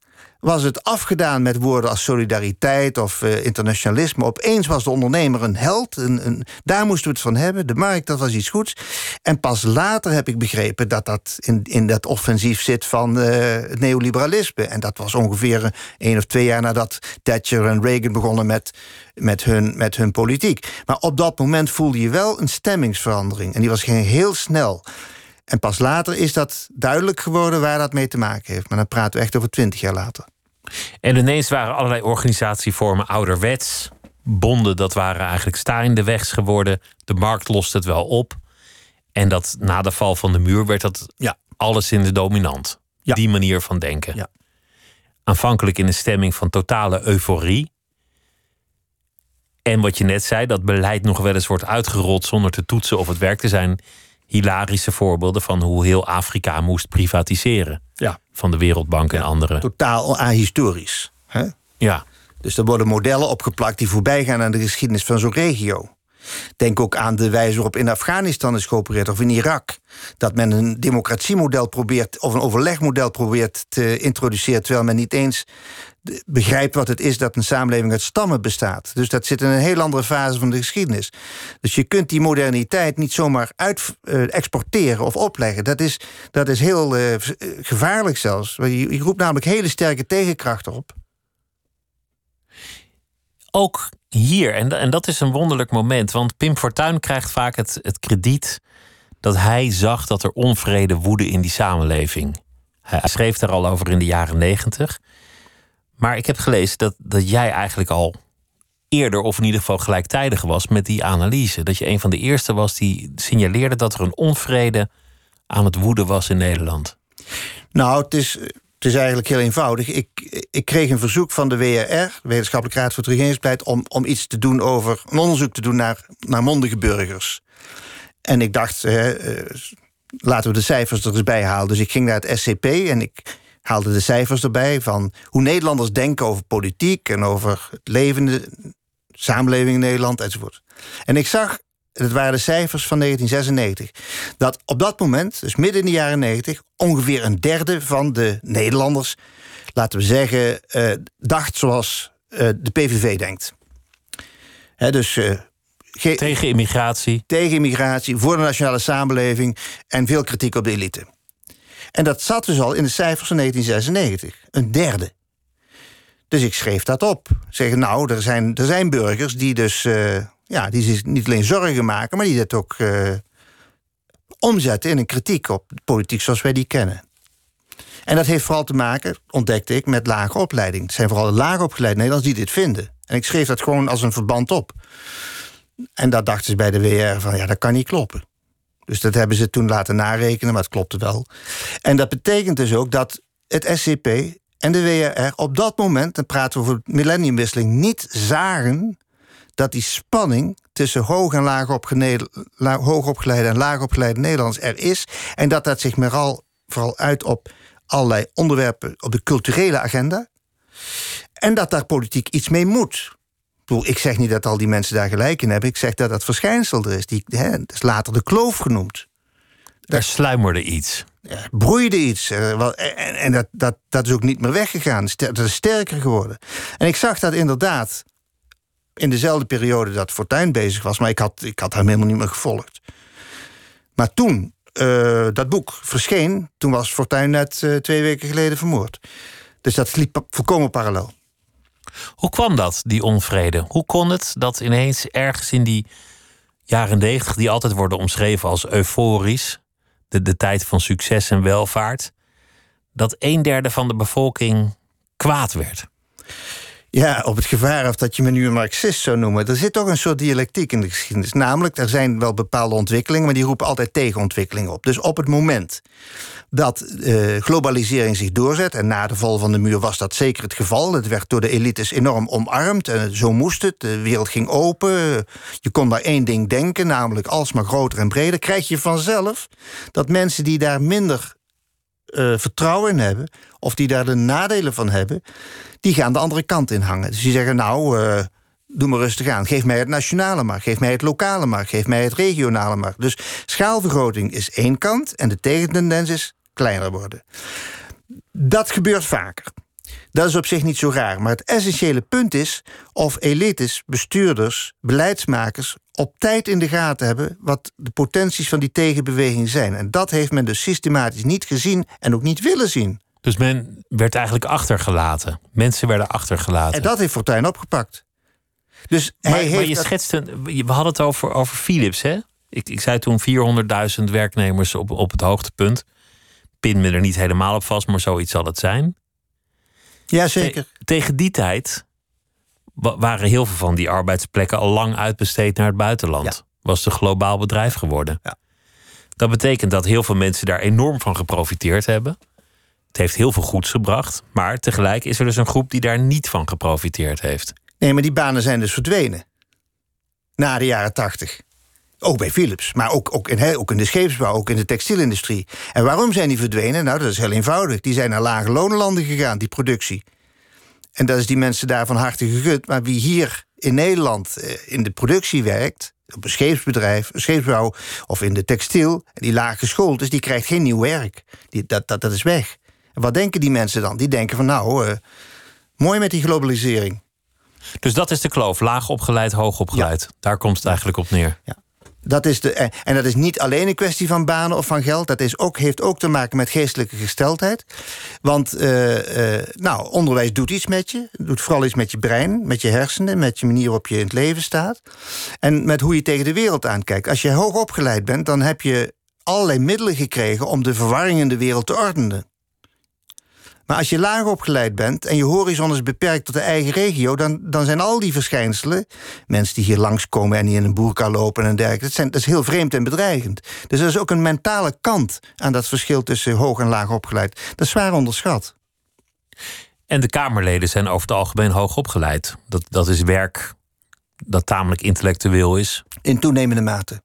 was het afgedaan met woorden als solidariteit of uh, internationalisme. Opeens was de ondernemer een held. Een, een, daar moesten we het van hebben. De markt, dat was iets goeds. En pas later heb ik begrepen dat dat in, in dat offensief zit van uh, het neoliberalisme. En dat was ongeveer één of twee jaar nadat Thatcher en Reagan begonnen met, met, hun, met hun politiek. Maar op dat moment voelde je wel een stemmingsverandering. En die was heel snel. En pas later is dat duidelijk geworden waar dat mee te maken heeft. Maar dan praten we echt over twintig jaar later. En ineens waren allerlei organisatievormen ouderwets. Bonden, dat waren eigenlijk staande wegs geworden. De markt lost het wel op. En dat na de val van de muur werd dat ja. alles in de dominant. Ja. Die manier van denken. Ja. Aanvankelijk in een stemming van totale euforie. En wat je net zei, dat beleid nog wel eens wordt uitgerold zonder te toetsen of het werkt. Er zijn hilarische voorbeelden van hoe heel Afrika moest privatiseren. Ja. Van de Wereldbank en andere. Totaal ahistorisch. Hè? Ja. Dus er worden modellen opgeplakt die voorbij gaan aan de geschiedenis van zo'n regio. Denk ook aan de wijze waarop in Afghanistan is geopereerd of in Irak. Dat men een democratiemodel probeert of een overlegmodel probeert te introduceren, terwijl men niet eens begrijpt wat het is dat een samenleving uit stammen bestaat. Dus dat zit in een heel andere fase van de geschiedenis. Dus je kunt die moderniteit niet zomaar uit uh, exporteren of opleggen. Dat is, dat is heel uh, gevaarlijk zelfs. Je, je roept namelijk hele sterke tegenkrachten op. Ook hier, en, en dat is een wonderlijk moment, want Pim Fortuyn krijgt vaak het, het krediet dat hij zag dat er onvrede woedde in die samenleving. Hij schreef daar al over in de jaren negentig. Maar ik heb gelezen dat, dat jij eigenlijk al eerder, of in ieder geval gelijktijdig was met die analyse. Dat je een van de eerste was die signaleerde dat er een onvrede aan het woeden was in Nederland. Nou, het is, het is eigenlijk heel eenvoudig. Ik, ik kreeg een verzoek van de WRR, Wetenschappelijk Raad voor het Regeringsbeleid, om, om iets te doen over een onderzoek te doen naar, naar mondige burgers. En ik dacht, eh, laten we de cijfers er eens bij halen. Dus ik ging naar het SCP en ik haalde de cijfers erbij van hoe Nederlanders denken over politiek en over het levende samenleving in Nederland enzovoort. En ik zag, het waren de cijfers van 1996, dat op dat moment, dus midden in de jaren 90, ongeveer een derde van de Nederlanders, laten we zeggen, uh, dacht zoals uh, de PVV denkt. He, dus. Uh, tegen immigratie. Tegen immigratie, voor de nationale samenleving en veel kritiek op de elite. En dat zat dus al in de cijfers van 1996. Een derde. Dus ik schreef dat op. Zeggen, nou, er zijn, er zijn burgers die dus uh, ja, die zich niet alleen zorgen maken, maar die dat ook uh, omzetten in een kritiek op de politiek zoals wij die kennen. En dat heeft vooral te maken, ontdekte ik, met lage opleiding. Het zijn vooral de laag opgeleide Nederlanders die dit vinden. En ik schreef dat gewoon als een verband op. En dat dachten ze bij de WR van ja, dat kan niet kloppen. Dus dat hebben ze toen laten narekenen, maar het klopte wel. En dat betekent dus ook dat het SCP en de WRR op dat moment, dan praten we over millenniumwisseling, niet zagen dat die spanning tussen hoog en laag, hoogopgeleide en laagopgeleide Nederlanders er is. En dat dat zich vooral, vooral uit op allerlei onderwerpen op de culturele agenda. En dat daar politiek iets mee moet ik zeg niet dat al die mensen daar gelijk in hebben. Ik zeg dat dat verschijnsel er is. Die, hè, dat is later de kloof genoemd. Er sluimerde iets. Ja, broeide iets. En, en dat, dat, dat is ook niet meer weggegaan. Dat is sterker geworden. En ik zag dat inderdaad in dezelfde periode dat Fortuyn bezig was. Maar ik had, ik had hem helemaal niet meer gevolgd. Maar toen uh, dat boek verscheen... toen was Fortuyn net uh, twee weken geleden vermoord. Dus dat liep volkomen parallel. Hoe kwam dat, die onvrede? Hoe kon het dat ineens ergens in die jaren negentig, die altijd worden omschreven als euforisch, de, de tijd van succes en welvaart, dat een derde van de bevolking kwaad werd? Ja, op het gevaar of dat je me nu een marxist zou noemen. Er zit toch een soort dialectiek in de geschiedenis. Namelijk, er zijn wel bepaalde ontwikkelingen, maar die roepen altijd tegenontwikkelingen op. Dus op het moment dat uh, globalisering zich doorzet, en na de val van de muur was dat zeker het geval. Het werd door de elites enorm omarmd en zo moest het. De wereld ging open. Je kon maar één ding denken, namelijk alsmaar groter en breder. Krijg je vanzelf dat mensen die daar minder uh, vertrouwen in hebben, of die daar de nadelen van hebben, die gaan de andere kant in hangen. Dus die zeggen, nou, uh, doe maar rustig aan. Geef mij het nationale maar, geef mij het lokale maar, geef mij het regionale maar. Dus schaalvergroting is één kant en de tegendendens is kleiner worden. Dat gebeurt vaker. Dat is op zich niet zo raar. Maar het essentiële punt is of elites, bestuurders, beleidsmakers op tijd in de gaten hebben wat de potenties van die tegenbeweging zijn. En dat heeft men dus systematisch niet gezien en ook niet willen zien. Dus men werd eigenlijk achtergelaten. Mensen werden achtergelaten. En dat heeft Fortuyn opgepakt. Dus maar, hij heeft maar je dat- schetste, we hadden het over, over Philips, hè? Ik, ik zei toen 400.000 werknemers op, op het hoogtepunt. Pin me er niet helemaal op vast, maar zoiets zal het zijn. Ja, zeker. Te- tegen die tijd wa- waren heel veel van die arbeidsplekken al lang uitbesteed naar het buitenland. Ja. Was het een globaal bedrijf geworden. Ja. Dat betekent dat heel veel mensen daar enorm van geprofiteerd hebben. Het heeft heel veel goeds gebracht. Maar tegelijk is er dus een groep die daar niet van geprofiteerd heeft. Nee, maar die banen zijn dus verdwenen. Na de jaren tachtig. Ook bij Philips, maar ook, ook, in, ook in de scheepsbouw, ook in de textielindustrie. En waarom zijn die verdwenen? Nou, dat is heel eenvoudig. Die zijn naar lage loonlanden gegaan, die productie. En dat is die mensen daar van harte gegund. Maar wie hier in Nederland eh, in de productie werkt, op een scheepsbedrijf, een scheepsbouw of in de textiel, en die laag geschoold is, die krijgt geen nieuw werk. Die, dat, dat, dat is weg. En wat denken die mensen dan? Die denken van nou, eh, mooi met die globalisering. Dus dat is de kloof. Laag opgeleid, hoog opgeleid. Daar komt het eigenlijk op neer. Dat is de, en dat is niet alleen een kwestie van banen of van geld. Dat is ook, heeft ook te maken met geestelijke gesteldheid. Want eh, eh, nou, onderwijs doet iets met je. Doet vooral iets met je brein, met je hersenen... met je manier waarop je in het leven staat. En met hoe je tegen de wereld aankijkt. Als je hoog opgeleid bent, dan heb je allerlei middelen gekregen... om de verwarring in de wereld te ordenen. Maar als je laag opgeleid bent en je horizon is beperkt tot de eigen regio, dan, dan zijn al die verschijnselen, mensen die hier langskomen en die in een boerka lopen en dergelijke, dat, zijn, dat is heel vreemd en bedreigend. Dus er is ook een mentale kant aan dat verschil tussen hoog en laag opgeleid. Dat is zwaar onderschat. En de Kamerleden zijn over het algemeen hoog opgeleid. Dat, dat is werk dat tamelijk intellectueel is. In toenemende mate.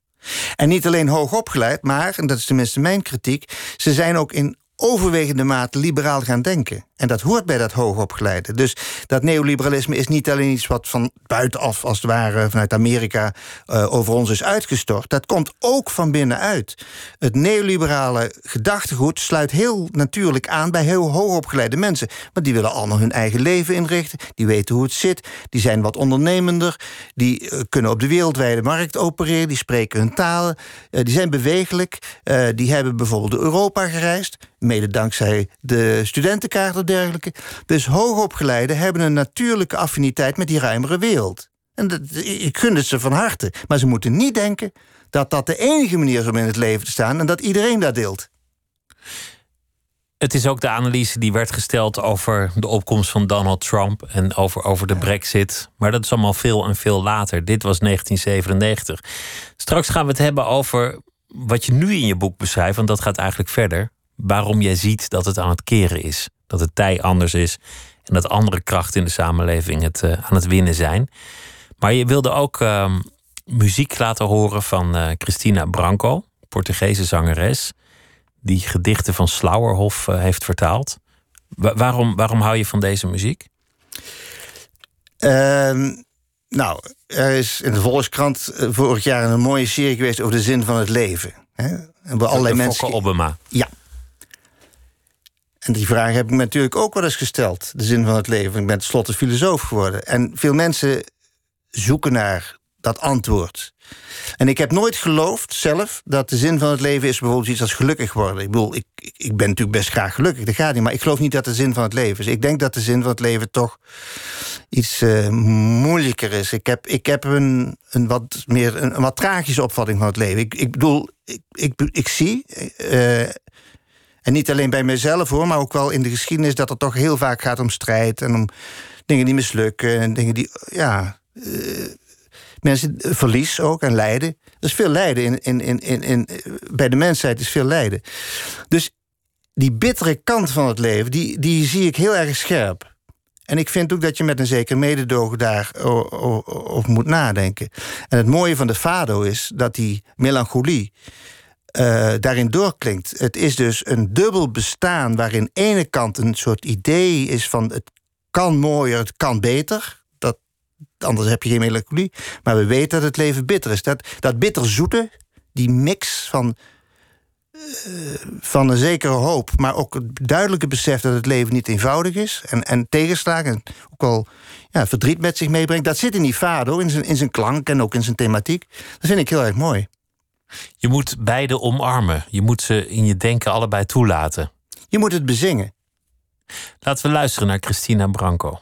En niet alleen hoog opgeleid, maar, en dat is tenminste mijn kritiek, ze zijn ook in overwegende mate liberaal gaan denken. En dat hoort bij dat hoogopgeleide. Dus dat neoliberalisme is niet alleen iets wat van buitenaf, als het ware vanuit Amerika, uh, over ons is uitgestort. Dat komt ook van binnenuit. Het neoliberale gedachtegoed sluit heel natuurlijk aan bij heel hoogopgeleide mensen. Want die willen allemaal hun eigen leven inrichten. Die weten hoe het zit. Die zijn wat ondernemender. Die uh, kunnen op de wereldwijde markt opereren. Die spreken hun talen. Uh, die zijn bewegelijk. die hebben bijvoorbeeld Europa gereisd. Mede dankzij de studentenkaart of dergelijke. Dus hoogopgeleiden hebben een natuurlijke affiniteit met die ruimere wereld. En dat, ik gun het ze van harte. Maar ze moeten niet denken dat dat de enige manier is om in het leven te staan en dat iedereen dat deelt. Het is ook de analyse die werd gesteld over de opkomst van Donald Trump en over, over de Brexit. Maar dat is allemaal veel en veel later. Dit was 1997. Straks gaan we het hebben over wat je nu in je boek beschrijft, want dat gaat eigenlijk verder waarom jij ziet dat het aan het keren is. Dat het tij anders is en dat andere krachten in de samenleving het uh, aan het winnen zijn. Maar je wilde ook uh, muziek laten horen van uh, Cristina Branco, Portugese zangeres, die gedichten van Slauerhof uh, heeft vertaald. Wa waarom, waarom hou je van deze muziek? Ehm, nou, er is in de Volkskrant eh, vorig jaar een mooie serie geweest over de zin van het leven. Hè? En bij allerlei mensen. Obama. Ja, en die vraag heb ik me natuurlijk ook wel eens gesteld. De zin van het leven. Ik ben tenslotte filosoof geworden. En veel mensen zoeken naar dat antwoord. En ik heb nooit geloofd zelf dat de zin van het leven is bijvoorbeeld iets als gelukkig worden. Ik bedoel, ik, ik ben natuurlijk best graag gelukkig, dat gaat niet. Maar ik geloof niet dat de zin van het leven is. Ik denk dat de zin van het leven toch iets uh, moeilijker is. Ik heb, ik heb een, een, wat meer, een, wat tragische opvatting van het leven. Ik, ik bedoel, ik, ik, ik zie. Uh, en niet alleen bij mezelf hoor, maar ook wel in de geschiedenis dat het toch heel vaak gaat om strijd en om dingen die mislukken en dingen die, ja, uh, mensen verlies ook en lijden. Er is veel lijden in, in, in, in, in, bij de mensheid is veel lijden. Dus die bittere kant van het leven, die, die zie ik heel erg scherp. En ik vind ook dat je met een zeker mededogen daarover moet nadenken. En het mooie van de Fado is dat die melancholie uh, daarin doorklinkt. Het is dus een dubbel bestaan waarin ene kant een soort idee is van het kan mooier, het kan beter. Dat, anders heb je geen melancholie. Maar we weten dat het leven bitter is. Dat, dat bitterzoete, die mix van van een zekere hoop, maar ook het duidelijke besef dat het leven niet eenvoudig is. En, en tegenslagen en ook wel ja, verdriet met zich meebrengt. Dat zit in die fado, in zijn, in zijn klank en ook in zijn thematiek. Dat vind ik heel erg mooi. Je moet beide omarmen. Je moet ze in je denken allebei toelaten. Je moet het bezingen. Laten we luisteren naar Christina Branco.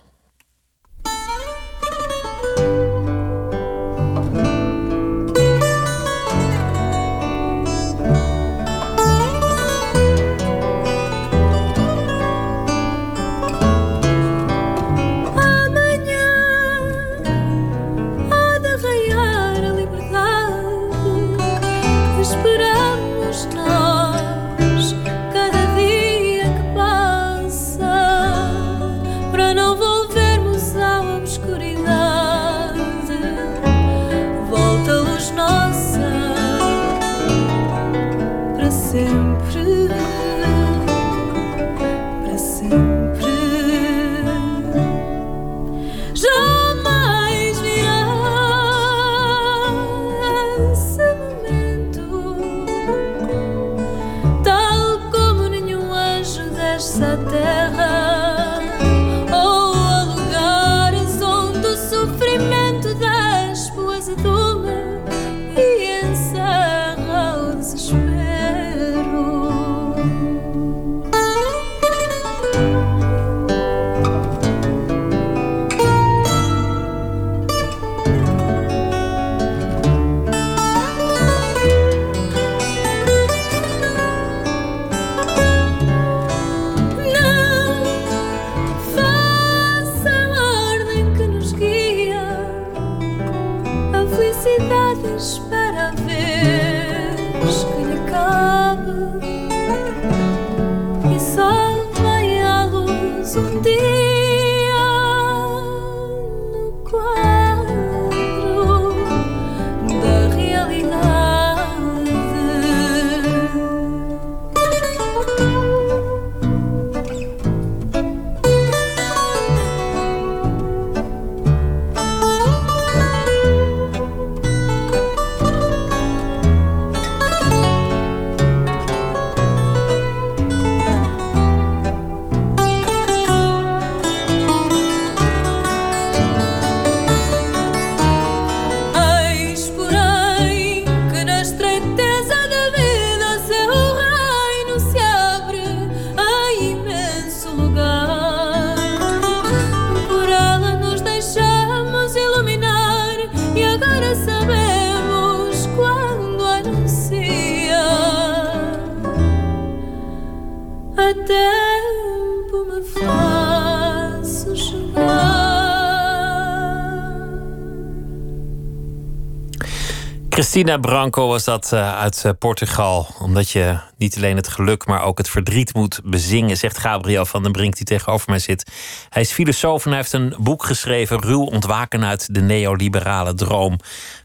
Christina Branco was dat uh, uit uh, Portugal. Omdat je niet alleen het geluk, maar ook het verdriet moet bezingen, zegt Gabriel van den Brink, die tegenover mij zit. Hij is filosoof en hij heeft een boek geschreven, Ruw ontwaken uit de neoliberale droom.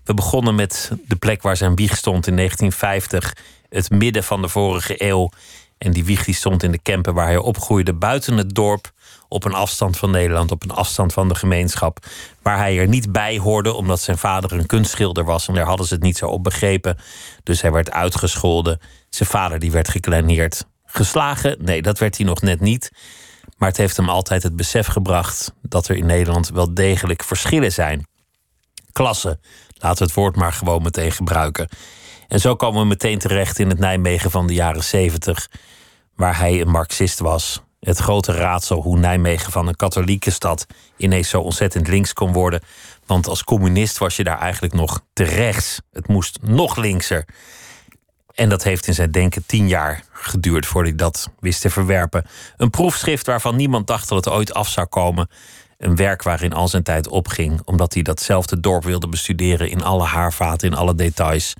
We begonnen met de plek waar zijn wieg stond in 1950, het midden van de vorige eeuw. En die wieg die stond in de Kempen waar hij opgroeide, buiten het dorp op een afstand van Nederland, op een afstand van de gemeenschap. Waar hij er niet bij hoorde, omdat zijn vader een kunstschilder was. En daar hadden ze het niet zo op begrepen. Dus hij werd uitgescholden. Zijn vader die werd gekleineerd. Geslagen? Nee, dat werd hij nog net niet. Maar het heeft hem altijd het besef gebracht dat er in Nederland wel degelijk verschillen zijn. Klassen, laten we het woord maar gewoon meteen gebruiken. En zo komen we meteen terecht in het Nijmegen van de jaren zeventig, waar hij een Marxist was het grote raadsel hoe Nijmegen van een katholieke stad ineens zo ontzettend links kon worden. Want als communist was je daar eigenlijk nog te rechts. Het moest nog linkser. En dat heeft in zijn denken tien jaar geduurd voordat hij dat wist te verwerpen. Een proefschrift waarvan niemand dacht dat het ooit af zou komen. Een werk waarin al zijn tijd opging, omdat hij datzelfde dorp wilde bestuderen in alle haarvaten, in alle details.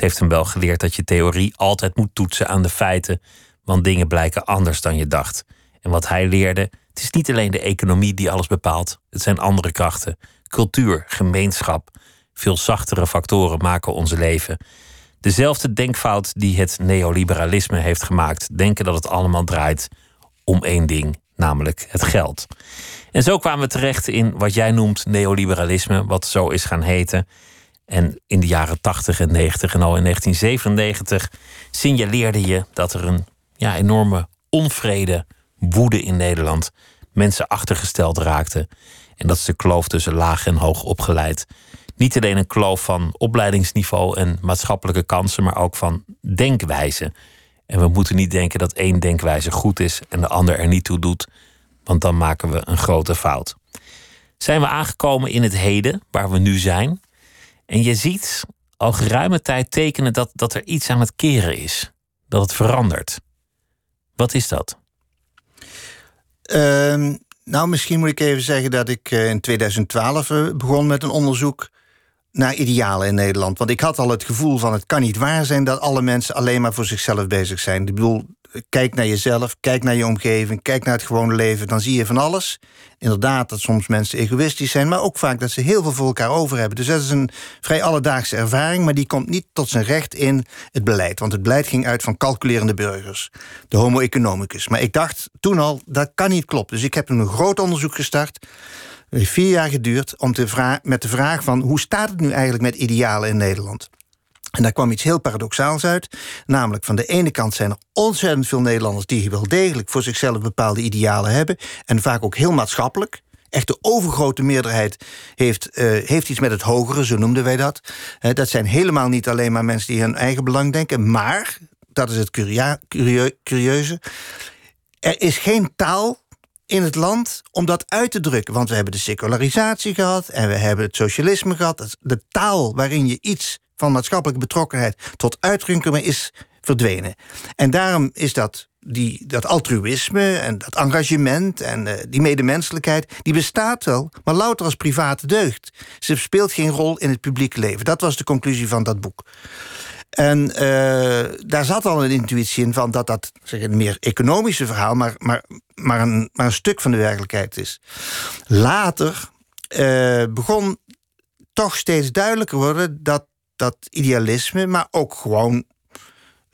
Heeft hem wel geleerd dat je theorie altijd moet toetsen aan de feiten, want dingen blijken anders dan je dacht. En wat hij leerde, het is niet alleen de economie die alles bepaalt. Het zijn andere krachten. Cultuur, gemeenschap. Veel zachtere factoren maken ons leven. Dezelfde denkfout die het neoliberalisme heeft gemaakt. Denken dat het allemaal draait om één ding, namelijk het geld. En zo kwamen we terecht in wat jij noemt neoliberalisme, wat zo is gaan heten. En in de jaren 80 en 90 en al in 1997 signaleerde je dat er een ja, enorme onvrede, woede in Nederland mensen achtergesteld raakte. En dat is de kloof tussen laag en hoog opgeleid. Niet alleen een kloof van opleidingsniveau en maatschappelijke kansen, maar ook van denkwijze. En we moeten niet denken dat één denkwijze goed is en de ander er niet toe doet, want dan maken we een grote fout. Zijn we aangekomen in het heden, waar we nu zijn? En je ziet al geruime tijd tekenen dat, dat er iets aan het keren is. Dat het verandert. Wat is dat? Ehm, nou, misschien moet ik even zeggen dat ik eh, in 2012 eh, begon met een onderzoek naar idealen in Nederland. Want ik had al het gevoel van het kan niet waar zijn dat alle mensen alleen maar voor zichzelf bezig zijn. Ik bedoel, kijk naar jezelf, kijk naar je omgeving, kijk naar het gewone leven, dan zie je van alles. Inderdaad, dat soms mensen egoïstisch zijn, maar ook vaak dat ze heel veel voor elkaar over hebben. Dus dat is een vrij alledaagse ervaring, maar die komt niet tot zijn recht in het beleid. Want het beleid ging uit van calculerende burgers, de homo economicus. Maar ik dacht toen al, dat kan niet kloppen. Dus ik heb een groot onderzoek gestart. Het heeft vier jaar geduurd om te met de vraag van hoe staat het nu eigenlijk met idealen in Nederland? En daar kwam iets heel paradoxaals uit. Namelijk, van de ene kant zijn er ontzettend veel Nederlanders die wel degelijk voor zichzelf bepaalde idealen hebben. En vaak ook heel maatschappelijk. Echt de overgrote meerderheid heeft, uh, heeft iets met het hogere, zo noemden wij dat. Uh, dat zijn helemaal niet alleen maar mensen die hun eigen belang denken. Maar, dat is het curia, curieuze. Er is geen taal in het land om dat uit te drukken. Want we hebben de secularisatie gehad en we hebben het socialisme gehad. De taal waarin je iets van maatschappelijke betrokkenheid tot uitdrukking is verdwenen. En daarom is dat, die, dat altruïsme en dat engagement en uh, die medemenselijkheid, die bestaat wel, maar louter als private deugd. Ze speelt geen rol in het publieke leven. Dat was de conclusie van dat boek. En uh, daar zat al een intuïtie in van dat dat zeg, een meer economische verhaal, maar, maar, maar, een, maar een stuk van de werkelijkheid is. Later uh, begon toch steeds duidelijker worden dat dat idealisme, maar ook gewoon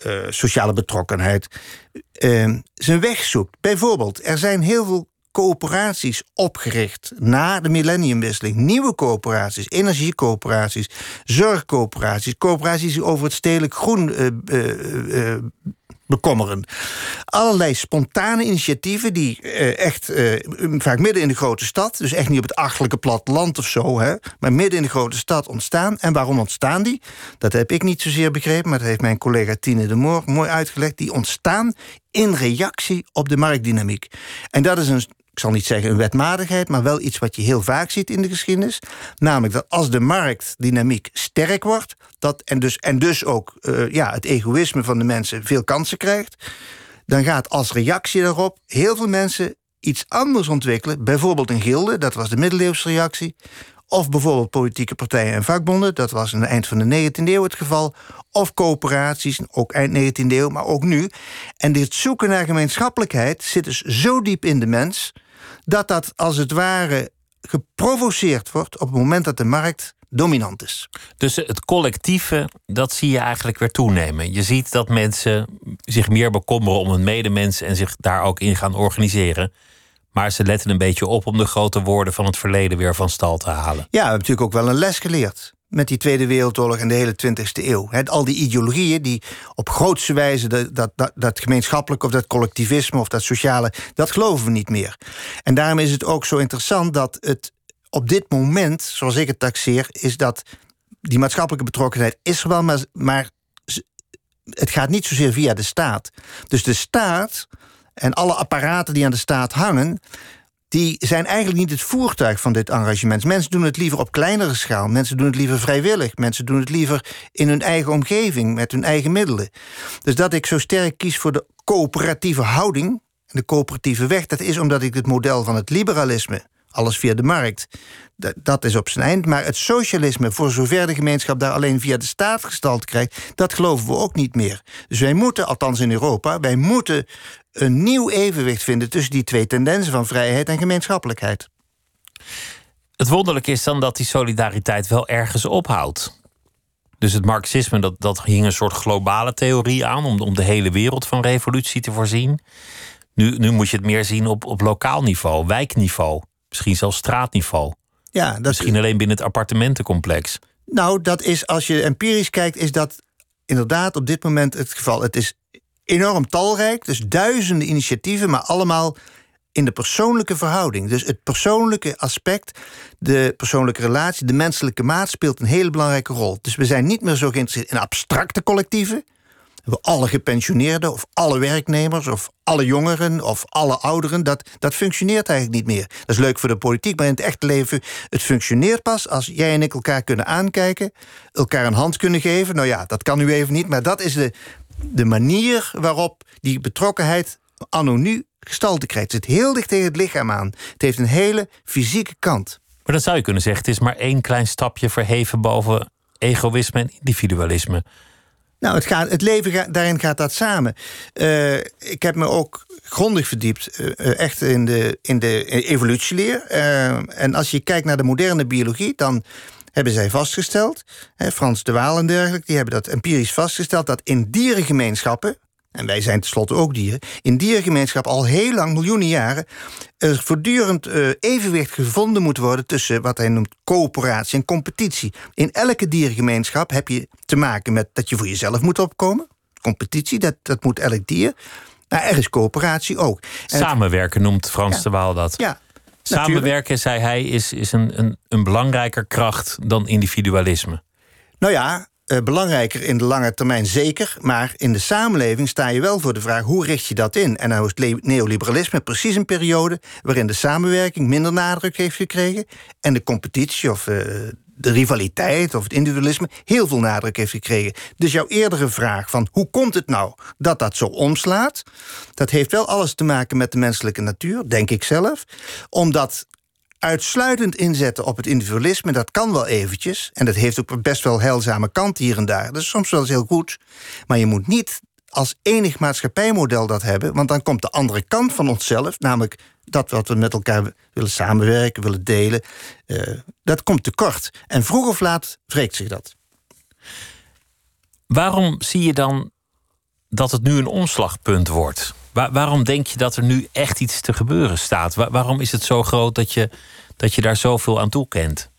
uh, sociale betrokkenheid, uh, zijn weg zoekt. Bijvoorbeeld, er zijn heel veel coöperaties opgericht na de millenniumwisseling. Nieuwe coöperaties, energiecoöperaties, zorgcoöperaties, coöperaties over het stedelijk groen uh, bekommeren. Allerlei spontane initiatieven die uh, echt uh, vaak midden in de grote stad, dus echt niet op het achterlijke platteland of zo, hè, maar midden in de grote stad ontstaan. En waarom ontstaan die? Dat heb ik niet zozeer begrepen, maar dat heeft mijn collega Tine de Moor mooi uitgelegd. Die ontstaan in reactie op de marktdynamiek. En dat is een ik zal niet zeggen een wetmatigheid, maar wel iets wat je heel vaak ziet in de geschiedenis. Namelijk dat als de marktdynamiek sterk wordt, dat, en, dus, en dus ook uh, ja, het egoïsme van de mensen veel kansen krijgt, dan gaat als reactie daarop heel veel mensen iets anders ontwikkelen. Bijvoorbeeld een gilde, dat was de middeleeuwse reactie. Of bijvoorbeeld politieke partijen en vakbonden, dat was aan het eind van de 19e eeuw het geval. Of coöperaties, ook eind 19e eeuw, maar ook nu. En dit zoeken naar gemeenschappelijkheid zit dus zo diep in de mens dat dat als het ware geprovoceerd wordt op het moment dat de markt dominant is. Dus het collectieve, dat zie je eigenlijk weer toenemen. Je ziet dat mensen zich meer bekommeren om hun medemens en zich daar ook in gaan organiseren. Maar ze letten een beetje op om de grote woorden van het verleden weer van stal te halen. Ja, we hebben natuurlijk ook wel een les geleerd met die Tweede Wereldoorlog en de hele 20e eeuw. al die ideologieën die op grootste wijze dat, dat, dat, gemeenschappelijke of dat collectivisme of dat sociale, dat geloven we niet meer. En daarom is het ook zo interessant dat het op dit moment, zoals ik het taxeer, is dat die maatschappelijke betrokkenheid is er wel, maar het gaat niet zozeer via de staat. Dus de staat en alle apparaten die aan de staat hangen, die zijn eigenlijk niet het voertuig van dit engagement. Mensen doen het liever op kleinere schaal. Mensen doen het liever vrijwillig. Mensen doen het liever in hun eigen omgeving, met hun eigen middelen. Dus dat ik zo sterk kies voor de coöperatieve houding, de coöperatieve weg, dat is omdat ik het model van het liberalisme, alles via de markt, dat is op zijn eind. Maar het socialisme, voor zover de gemeenschap daar alleen via de staat gestald krijgt, dat geloven we ook niet meer. Dus wij moeten, althans in Europa, wij moeten een nieuw evenwicht vinden tussen die twee tendensen van vrijheid en gemeenschappelijkheid. Het wonderlijke is dan dat die solidariteit wel ergens ophoudt. Dus het marxisme, dat, dat hing een soort globale theorie aan om, om de hele wereld van revolutie te voorzien. Nu, nu moet je het meer zien op, op lokaal niveau, wijkniveau, misschien zelfs straatniveau. Ja, dat... Misschien alleen binnen het appartementencomplex. Nou, dat is als je empirisch kijkt, is dat inderdaad op dit moment het geval. Het is enorm talrijk, dus duizenden initiatieven, maar allemaal in de persoonlijke verhouding. Dus het persoonlijke aspect, de persoonlijke relatie, de menselijke maat speelt een hele belangrijke rol. Dus we zijn niet meer zo geïnteresseerd in abstracte collectieven. We alle gepensioneerden of alle werknemers of alle jongeren of alle ouderen, dat, dat functioneert eigenlijk niet meer. Dat is leuk voor de politiek, maar in het echte leven, het functioneert pas als jij en ik elkaar kunnen aankijken, elkaar een hand kunnen geven. Nou ja, dat kan nu even niet, maar dat is de, de manier waarop die betrokkenheid anno nu gestalte krijgt. Het zit heel dicht tegen het lichaam aan. Het heeft een hele fysieke kant. Maar dan zou je kunnen zeggen, het is maar één klein stapje verheven boven egoïsme en individualisme. Nou, het, gaat, het leven daarin gaat dat samen. Uh, ik heb me ook grondig verdiept, uh, echt in de, in de evolutieleer. En als je kijkt naar de moderne biologie, dan hebben zij vastgesteld, hè, Frans de Waal en dergelijke, die hebben dat empirisch vastgesteld, dat in dierengemeenschappen, en wij zijn tenslotte ook dieren, in dierengemeenschap al heel lang, miljoenen jaren, er voortdurend uh, evenwicht gevonden moet worden tussen wat hij noemt coöperatie en competitie. In elke dierengemeenschap heb je te maken met dat je voor jezelf moet opkomen. Competitie, dat, dat moet elk dier. Maar er is coöperatie ook. Samenwerken noemt Frans de Waal dat. Ja, Samenwerken, zei hij, is, is een, een, een belangrijker kracht dan individualisme. Nou ja, uh, belangrijker in de lange termijn zeker. Maar in de samenleving sta je wel voor de vraag hoe richt je dat in? En nou is neoliberalisme precies een periode waarin de samenwerking minder nadruk heeft gekregen. En de competitie of uh, de rivaliteit of het individualisme heel veel nadruk heeft gekregen. Dus jouw eerdere vraag van hoe komt het nou dat dat zo omslaat? Dat heeft wel alles te maken met de menselijke natuur, denk ik zelf. Omdat uitsluitend inzetten op het individualisme, dat kan wel eventjes. En dat heeft ook best wel heilzame kant hier en daar. Dat is soms wel eens heel goed. Maar je moet niet als enig maatschappijmodel dat hebben, want dan komt de andere kant van onszelf, namelijk dat wat we met elkaar willen samenwerken, willen delen, uh, dat komt tekort. En vroeg of laat wreekt zich dat. Waarom zie je dan dat het nu een omslagpunt wordt? Waarom denk je dat er nu echt iets te gebeuren staat? waarom is het zo groot dat je, dat je daar zoveel aan toe kent?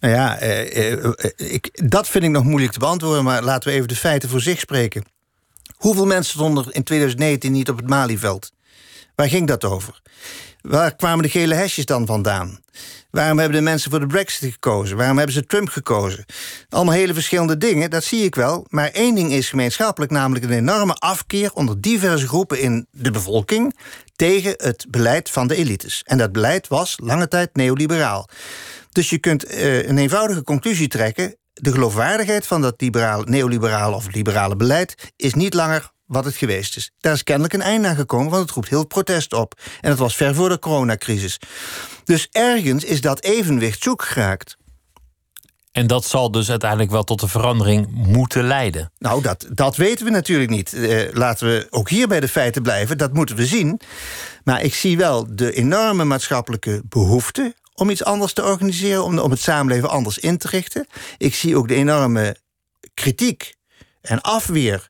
Nou ja, eh, eh, ik, dat vind ik nog moeilijk te beantwoorden, maar laten we even de feiten voor zich spreken. Hoeveel mensen stonden in 2019 niet op het Malieveld? Waar ging dat over? Waar kwamen de gele hesjes dan vandaan? Waarom hebben de mensen voor de Brexit gekozen? Waarom hebben ze Trump gekozen? Allemaal hele verschillende dingen, dat zie ik wel. Maar één ding is gemeenschappelijk, namelijk een enorme afkeer onder diverse groepen in de bevolking tegen het beleid van de elites. En dat beleid was lange tijd neoliberaal. Dus je kunt uh, een eenvoudige conclusie trekken. De geloofwaardigheid van dat liberale, neoliberale of liberale beleid is niet langer wat het geweest is. Daar is kennelijk een einde aan gekomen, want het roept heel protest op. En dat was ver voor de coronacrisis. Dus ergens is dat evenwicht zoek geraakt. En dat zal dus uiteindelijk wel tot een verandering moeten leiden. Nou, dat, dat weten we natuurlijk niet. Eh, laten we ook hier bij de feiten blijven, dat moeten we zien. Maar ik zie wel de enorme maatschappelijke behoefte om iets anders te organiseren, om, om het samenleven anders in te richten. Ik zie ook de enorme kritiek en afweer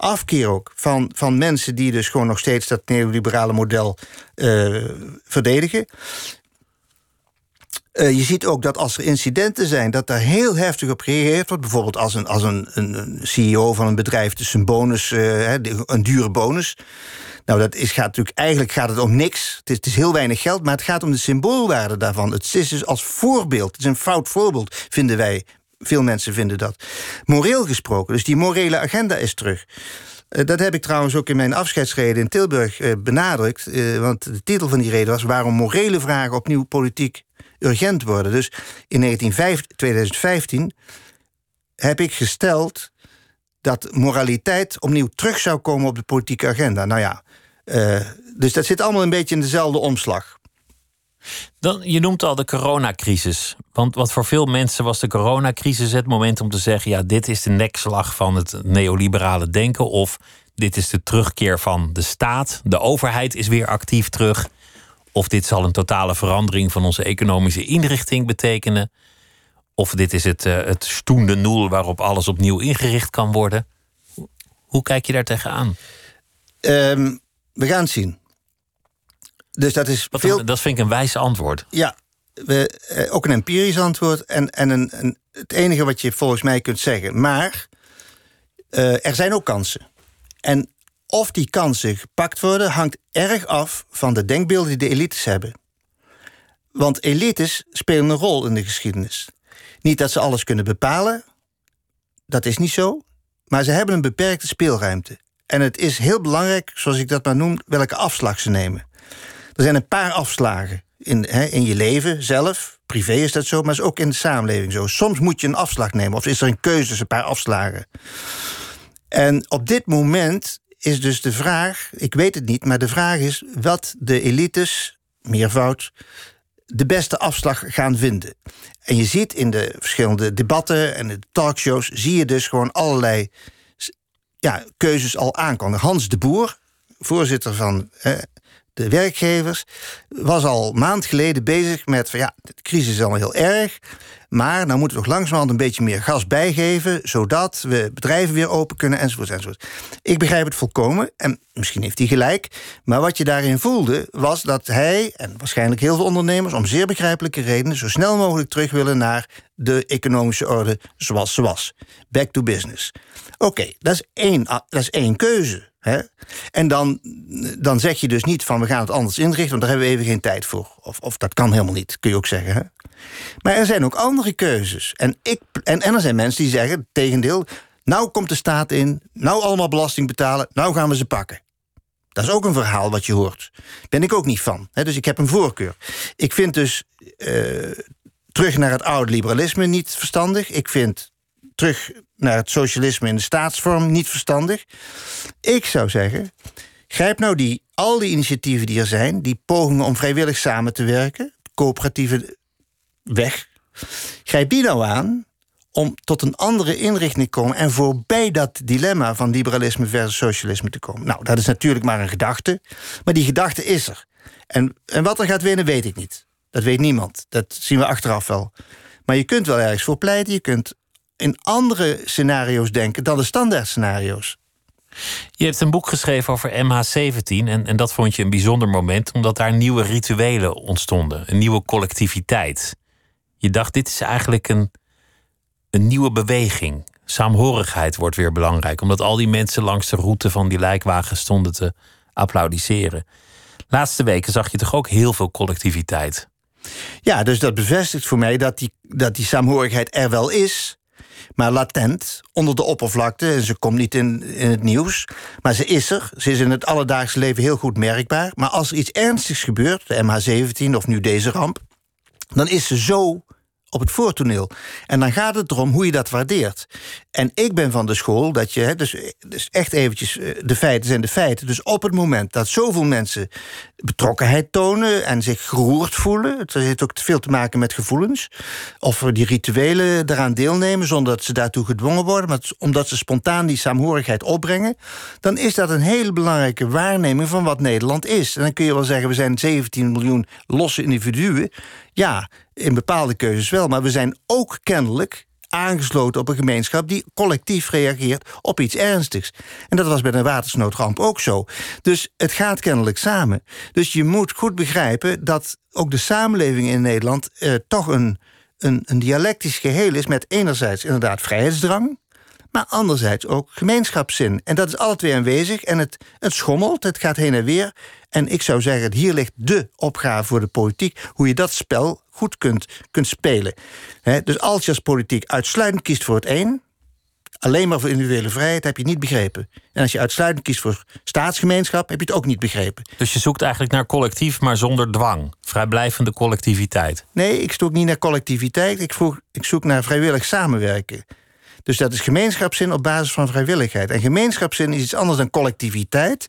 afkeer ook van, van mensen die dus gewoon nog steeds dat neoliberale model uh, verdedigen. Uh, je ziet ook dat als er incidenten zijn, dat daar heel heftig op gereageerd wordt. Bijvoorbeeld als een, als een, een CEO van een bedrijf dus een bonus, uh, een dure bonus. Nou, dat is, gaat natuurlijk, eigenlijk gaat het om niks. Het is, het is, heel weinig geld, maar het gaat om de symboolwaarde daarvan. Het is dus als voorbeeld. Het is een fout voorbeeld, vinden wij veel mensen vinden dat. Moreel gesproken, dus die morele agenda is terug. Uh, dat heb ik trouwens ook in mijn afscheidsreden in Tilburg uh, benadrukt. Uh, want de titel van die reden was... waarom morele vragen opnieuw politiek urgent worden. Dus in 2015 heb ik gesteld dat moraliteit opnieuw terug zou komen op de politieke agenda. Nou ja, dus dat zit allemaal een beetje in dezelfde omslag. Dan, je noemt al de coronacrisis. Want wat voor veel mensen was de coronacrisis het moment om te zeggen: ja, dit is de nekslag van het neoliberale denken. Of dit is de terugkeer van de staat. De overheid is weer actief terug. Of dit zal een totale verandering van onze economische inrichting betekenen. Of dit is het, uh, het stoende noel waarop alles opnieuw ingericht kan worden. Hoe kijk je daar tegenaan? Um, we gaan het zien. Dus dat is veel... Dat vind ik een wijs antwoord. Ja, we, eh, ook een empirisch antwoord en, en een, een, het enige wat je volgens mij kunt zeggen. Maar uh, er zijn ook kansen. En of die kansen gepakt worden, hangt erg af van de denkbeelden die de elites hebben. Want elites spelen een rol in de geschiedenis. Niet dat ze alles kunnen bepalen, dat is niet zo. Maar ze hebben een beperkte speelruimte. En het is heel belangrijk, zoals ik dat maar noem, welke afslag ze nemen. Er zijn een paar afslagen in, hè, in je leven zelf. Privé is dat zo, maar is ook in de samenleving zo. Soms moet je een afslag nemen, of is er een keuze tussen een paar afslagen. En op dit moment is dus de vraag, ik weet het niet, maar de vraag is wat de elites, meervoud, de beste afslag gaan vinden. En je ziet in de verschillende debatten en de talkshows, zie je dus gewoon allerlei ja, keuzes al aankomen. Hans de Boer, voorzitter van de werkgevers, was al maand geleden bezig met van ja, de crisis is allemaal heel erg. Maar dan moeten we toch langzamerhand een beetje meer gas bijgeven, zodat we bedrijven weer open kunnen, enzovoort, enzovoort. Ik begrijp het volkomen, en misschien heeft hij gelijk. Maar wat je daarin voelde, was dat hij, en waarschijnlijk heel veel ondernemers, om zeer begrijpelijke redenen, zo snel mogelijk terug willen naar de economische orde zoals ze was. Back to business. Oké, dat, is één, dat is één keuze. Hè? En dan, dan zeg je dus niet van we gaan het anders inrichten, want daar hebben we even geen tijd voor. Of, of dat kan helemaal niet, kun je ook zeggen. Hè? Maar er zijn ook andere keuzes. En, ik, en, er zijn mensen die zeggen, tegendeel, nou komt de staat in, nou allemaal belasting betalen, nou gaan we ze pakken. Dat is ook een verhaal wat je hoort. Ben ik ook niet van. Hè? Dus ik heb een voorkeur. Ik vind dus uh, terug naar het oude liberalisme niet verstandig. Ik vind terug naar het socialisme in de staatsvorm niet verstandig. Ik zou zeggen, grijp nou die, al die initiatieven die er zijn, die pogingen om vrijwillig samen te werken, coöperatieve weg, grijp die nou aan om tot een andere inrichting te komen en voorbij dat dilemma van liberalisme versus socialisme te komen. Nou, dat is natuurlijk maar een gedachte, maar die gedachte is er. En, en wat er gaat winnen, weet ik niet. Dat weet niemand. Dat zien we achteraf wel. Maar je kunt wel ergens voor pleiten. Je kunt in andere scenario's denken dan de standaard scenario's. Je hebt een boek geschreven over MH17 en, en dat vond je een bijzonder moment, omdat daar nieuwe rituelen ontstonden, een nieuwe collectiviteit. Je dacht, dit is eigenlijk een, een nieuwe beweging. Saamhorigheid wordt weer belangrijk, omdat al die mensen langs de route van die lijkwagen stonden te applaudisseren. Laatste weken zag je toch ook heel veel collectiviteit. Ja, dus dat bevestigt voor mij dat die, dat die saamhorigheid er wel is maar latent, onder de oppervlakte. En ze komt niet in, in het nieuws, maar ze is er. Ze is in het alledaagse leven heel goed merkbaar. Maar als er iets ernstigs gebeurt, de MH17 of nu deze ramp... dan is ze zo op het voortoneel. En dan gaat het erom hoe je dat waardeert. En ik ben van de school dat je, dus, dus echt eventjes, eh, de feiten zijn de feiten. Dus op het moment dat zoveel mensen betrokkenheid tonen en zich geroerd voelen, het heeft ook veel te maken met gevoelens, of die rituelen daaraan deelnemen zonder dat ze daartoe gedwongen worden, maar omdat ze spontaan die saamhorigheid opbrengen, dan is dat een hele belangrijke waarneming van wat Nederland is. En dan kun je wel zeggen, we zijn 17 miljoen losse individuen. Ja, in bepaalde keuzes wel. Maar we zijn ook kennelijk aangesloten op een gemeenschap die collectief reageert op iets ernstigs. En dat was bij de watersnoodramp ook zo. Dus het gaat kennelijk samen. Dus je moet goed begrijpen dat ook de samenleving in Nederland eh, toch een, een, een dialectisch geheel is met enerzijds inderdaad vrijheidsdrang, maar anderzijds ook gemeenschapszin. En dat is alle twee aanwezig en het, het schommelt, het gaat heen en weer. En ik zou zeggen, hier ligt de opgave voor de politiek, hoe je dat spel goed kunt, kunt spelen. dus als je als politiek uitsluitend kiest voor het een, alleen maar voor individuele vrijheid, heb je het niet begrepen. En als je uitsluitend kiest voor staatsgemeenschap, heb je het ook niet begrepen. Dus je zoekt eigenlijk naar collectief, maar zonder dwang. Vrijblijvende collectiviteit. Nee, ik zoek niet naar collectiviteit. Ik, vroeg, ik zoek naar vrijwillig samenwerken. Dus dat is gemeenschapszin op basis van vrijwilligheid. En gemeenschapszin is iets anders dan collectiviteit.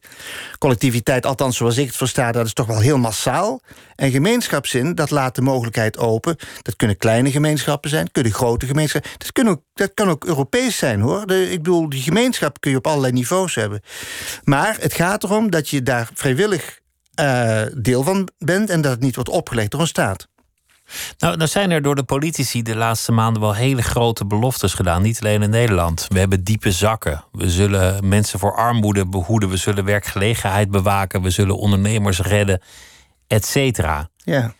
Collectiviteit, althans zoals ik het versta, dat is toch wel heel massaal. En gemeenschapszin, dat laat de mogelijkheid open. Dat kunnen kleine gemeenschappen zijn, kunnen grote gemeenschappen. Dat, kunnen dat kan ook Europees zijn hoor. Ik bedoel, die gemeenschap kun je op allerlei niveaus hebben. Maar het gaat erom dat je daar vrijwillig uh, deel van bent en dat het niet wordt opgelegd door een staat. Nou, nou zijn er door de politici de laatste maanden wel hele grote beloftes gedaan. Niet alleen in Nederland. We hebben diepe zakken. We zullen mensen voor armoede behoeden. We zullen werkgelegenheid bewaken. We zullen ondernemers redden, et cetera. Ja.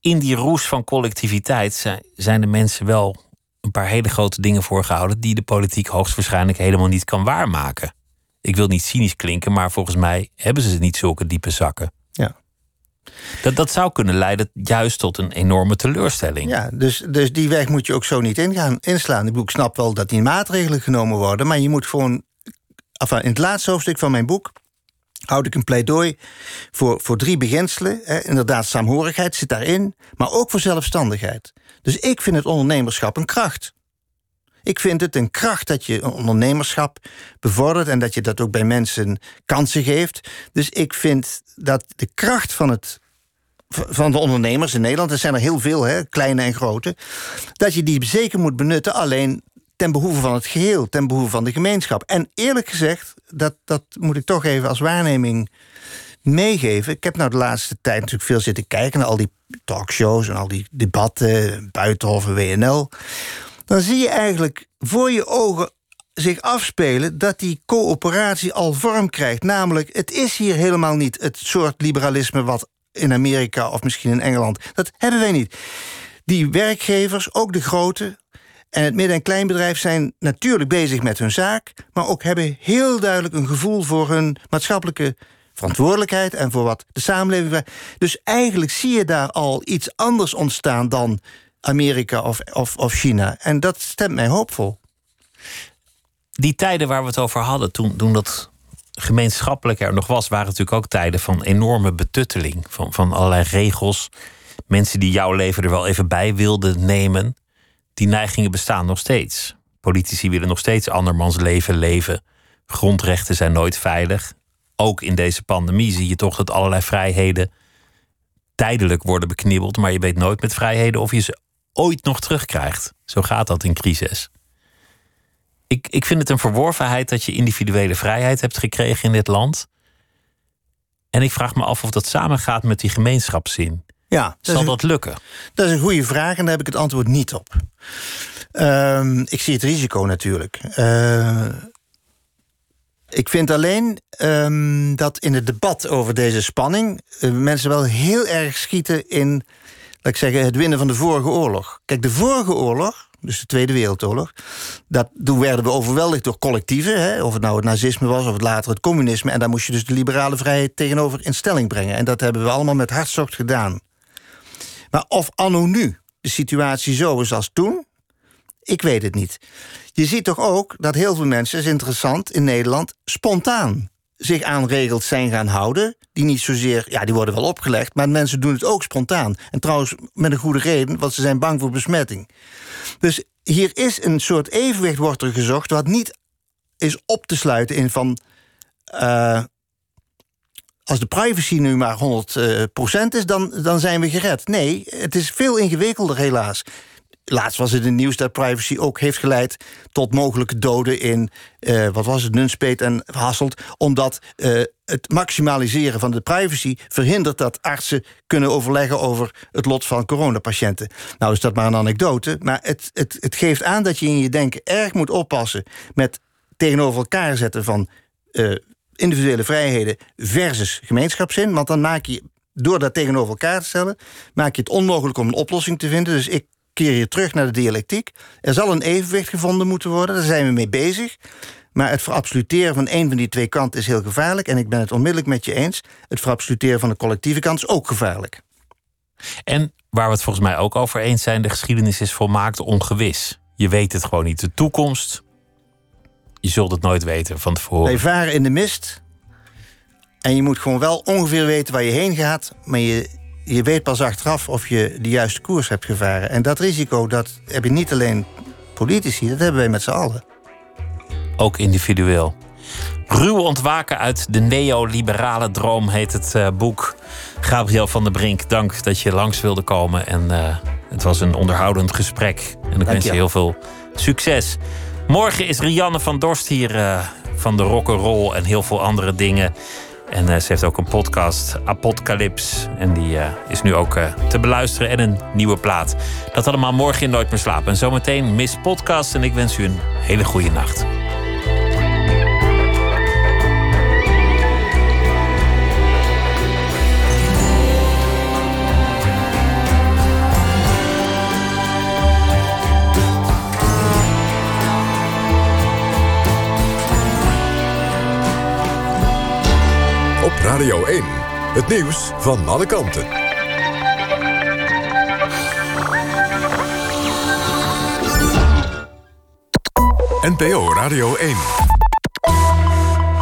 in die roes van collectiviteit zijn, zijn de mensen wel een paar hele grote dingen voorgehouden die de politiek hoogstwaarschijnlijk helemaal niet kan waarmaken. Ik wil niet cynisch klinken, maar volgens mij hebben ze niet zulke diepe zakken. Dat, dat zou kunnen leiden juist tot een enorme teleurstelling. Ja, dus, dus die weg moet je ook zo niet ingaan, inslaan. Ik snap wel dat die maatregelen genomen worden, maar je moet gewoon. Enfin, in het laatste hoofdstuk van mijn boek houd ik een pleidooi voor, voor drie beginselen. Hè. Inderdaad, saamhorigheid zit daarin, maar ook voor zelfstandigheid. Dus ik vind het ondernemerschap een kracht. Ik vind het een kracht dat je ondernemerschap bevordert en dat je dat ook bij mensen kansen geeft. Dus ik vind dat de kracht van het van de ondernemers in Nederland, er zijn er heel veel, hè, kleine en grote, dat je die zeker moet benutten, alleen ten behoeve van het geheel, ten behoeve van de gemeenschap. En eerlijk gezegd, dat, dat moet ik toch even als waarneming meegeven. Ik heb nou de laatste tijd natuurlijk veel zitten kijken naar al die talkshows en al die debatten, Buitenhof en WNL. Dan zie je eigenlijk voor je ogen zich afspelen dat die coöperatie al vorm krijgt. Namelijk, het is hier helemaal niet het soort liberalisme wat in Amerika of misschien in Engeland. Dat hebben wij niet. Die werkgevers, ook de grote, en het midden- en kleinbedrijf zijn natuurlijk bezig met hun zaak, maar ook hebben heel duidelijk een gevoel voor hun maatschappelijke verantwoordelijkheid en voor wat de samenleving. Dus eigenlijk zie je daar al iets anders ontstaan dan Amerika of, of, of China. En dat stemt mij hoopvol. Die tijden waar we het over hadden, toen, toen dat gemeenschappelijk er nog was, waren natuurlijk ook tijden van enorme betutteling. Van, van allerlei regels. Mensen die jouw leven er wel even bij wilden nemen. Die neigingen bestaan nog steeds. Politici willen nog steeds andermans leven leven. Grondrechten zijn nooit veilig. Ook in deze pandemie zie je toch dat allerlei vrijheden tijdelijk worden beknibbeld. Maar je weet nooit met vrijheden of je ze ooit nog terugkrijgt. Zo gaat dat in crisis. Ik, ik vind het een verworvenheid dat je individuele vrijheid hebt gekregen in dit land. En ik vraag me af of dat samengaat met die gemeenschapszin. Ja, Zal dat lukken? dat is een goede vraag en daar heb ik het antwoord niet op. Ehm, ik zie het risico natuurlijk. Uh, ik vind alleen um, dat in het debat over deze spanning uh, mensen wel heel erg schieten in, ik zeggen, het winnen van de vorige oorlog. Kijk, de vorige oorlog, dus de Tweede Wereldoorlog, dat, toen werden we overweldigd door collectieven, hè, of het nou het nazisme was of het later het communisme, en daar moest je dus de liberale vrijheid tegenover in stelling brengen. En dat hebben we allemaal met hartstocht gedaan. Maar of anno nu de situatie zo is als toen, ik weet het niet. Je ziet toch ook dat heel veel mensen, is interessant, in Nederland spontaan zich aan regels zijn gaan houden. Die niet zozeer, ja, die worden wel opgelegd, maar mensen doen het ook spontaan. En trouwens met een goede reden, want ze zijn bang voor besmetting. Dus hier is een soort evenwicht wordt er gezocht, wat niet is op te sluiten in van. Uh, als de privacy nu maar 100% is, dan, dan zijn we gered. Nee, het is veel ingewikkelder, helaas. Laatst was het in nieuws dat privacy ook heeft geleid tot mogelijke doden in, uh, wat was het, Nunspeet en Hasselt. Omdat uh, het maximaliseren van de privacy verhindert dat artsen kunnen overleggen over het lot van coronapatiënten. Nou is dat maar een anekdote, maar het, het, het geeft aan dat je in je denken erg moet oppassen met tegenover elkaar zetten van uh, individuele vrijheden versus gemeenschapszin. Want dan maak je, door dat tegenover elkaar te stellen, maak je het onmogelijk om een oplossing te vinden. Dus ik keer je terug naar de dialectiek. Er zal een evenwicht gevonden moeten worden, daar zijn we mee bezig. Maar het verabsoluteren van een van die twee kanten is heel gevaarlijk. En ik ben het onmiddellijk met je eens. Het verabsoluteren van de collectieve kant is ook gevaarlijk. En waar we het volgens mij ook over eens zijn, de geschiedenis is volmaakt ongewis. Je weet het gewoon niet. De toekomst, je zult het nooit weten van tevoren. Wij varen in de mist. En je moet gewoon wel ongeveer weten waar je heen gaat. Maar je, je weet pas achteraf of je de juiste koers hebt gevaren. En dat risico, dat heb je niet alleen politici, dat hebben wij met z'n allen. Ook individueel. Ruw ontwaken uit de neoliberale droom heet het uh, boek. Gabriel van der Brink, dank dat je langs wilde komen. En uh, het was een onderhoudend gesprek. En ik wens je heel veel succes. Morgen is Rianne van Dorst hier uh, van de rock'n'roll en heel veel andere dingen. En uh, ze heeft ook een podcast, Apocalypse. En die uh, is nu ook uh, te beluisteren en een nieuwe plaat. Dat allemaal morgen in Nooit meer slapen. En zometeen Miss Podcast. En ik wens u een hele goede nacht. Op Radio 1. Het nieuws van alle kanten. NPO Radio 1.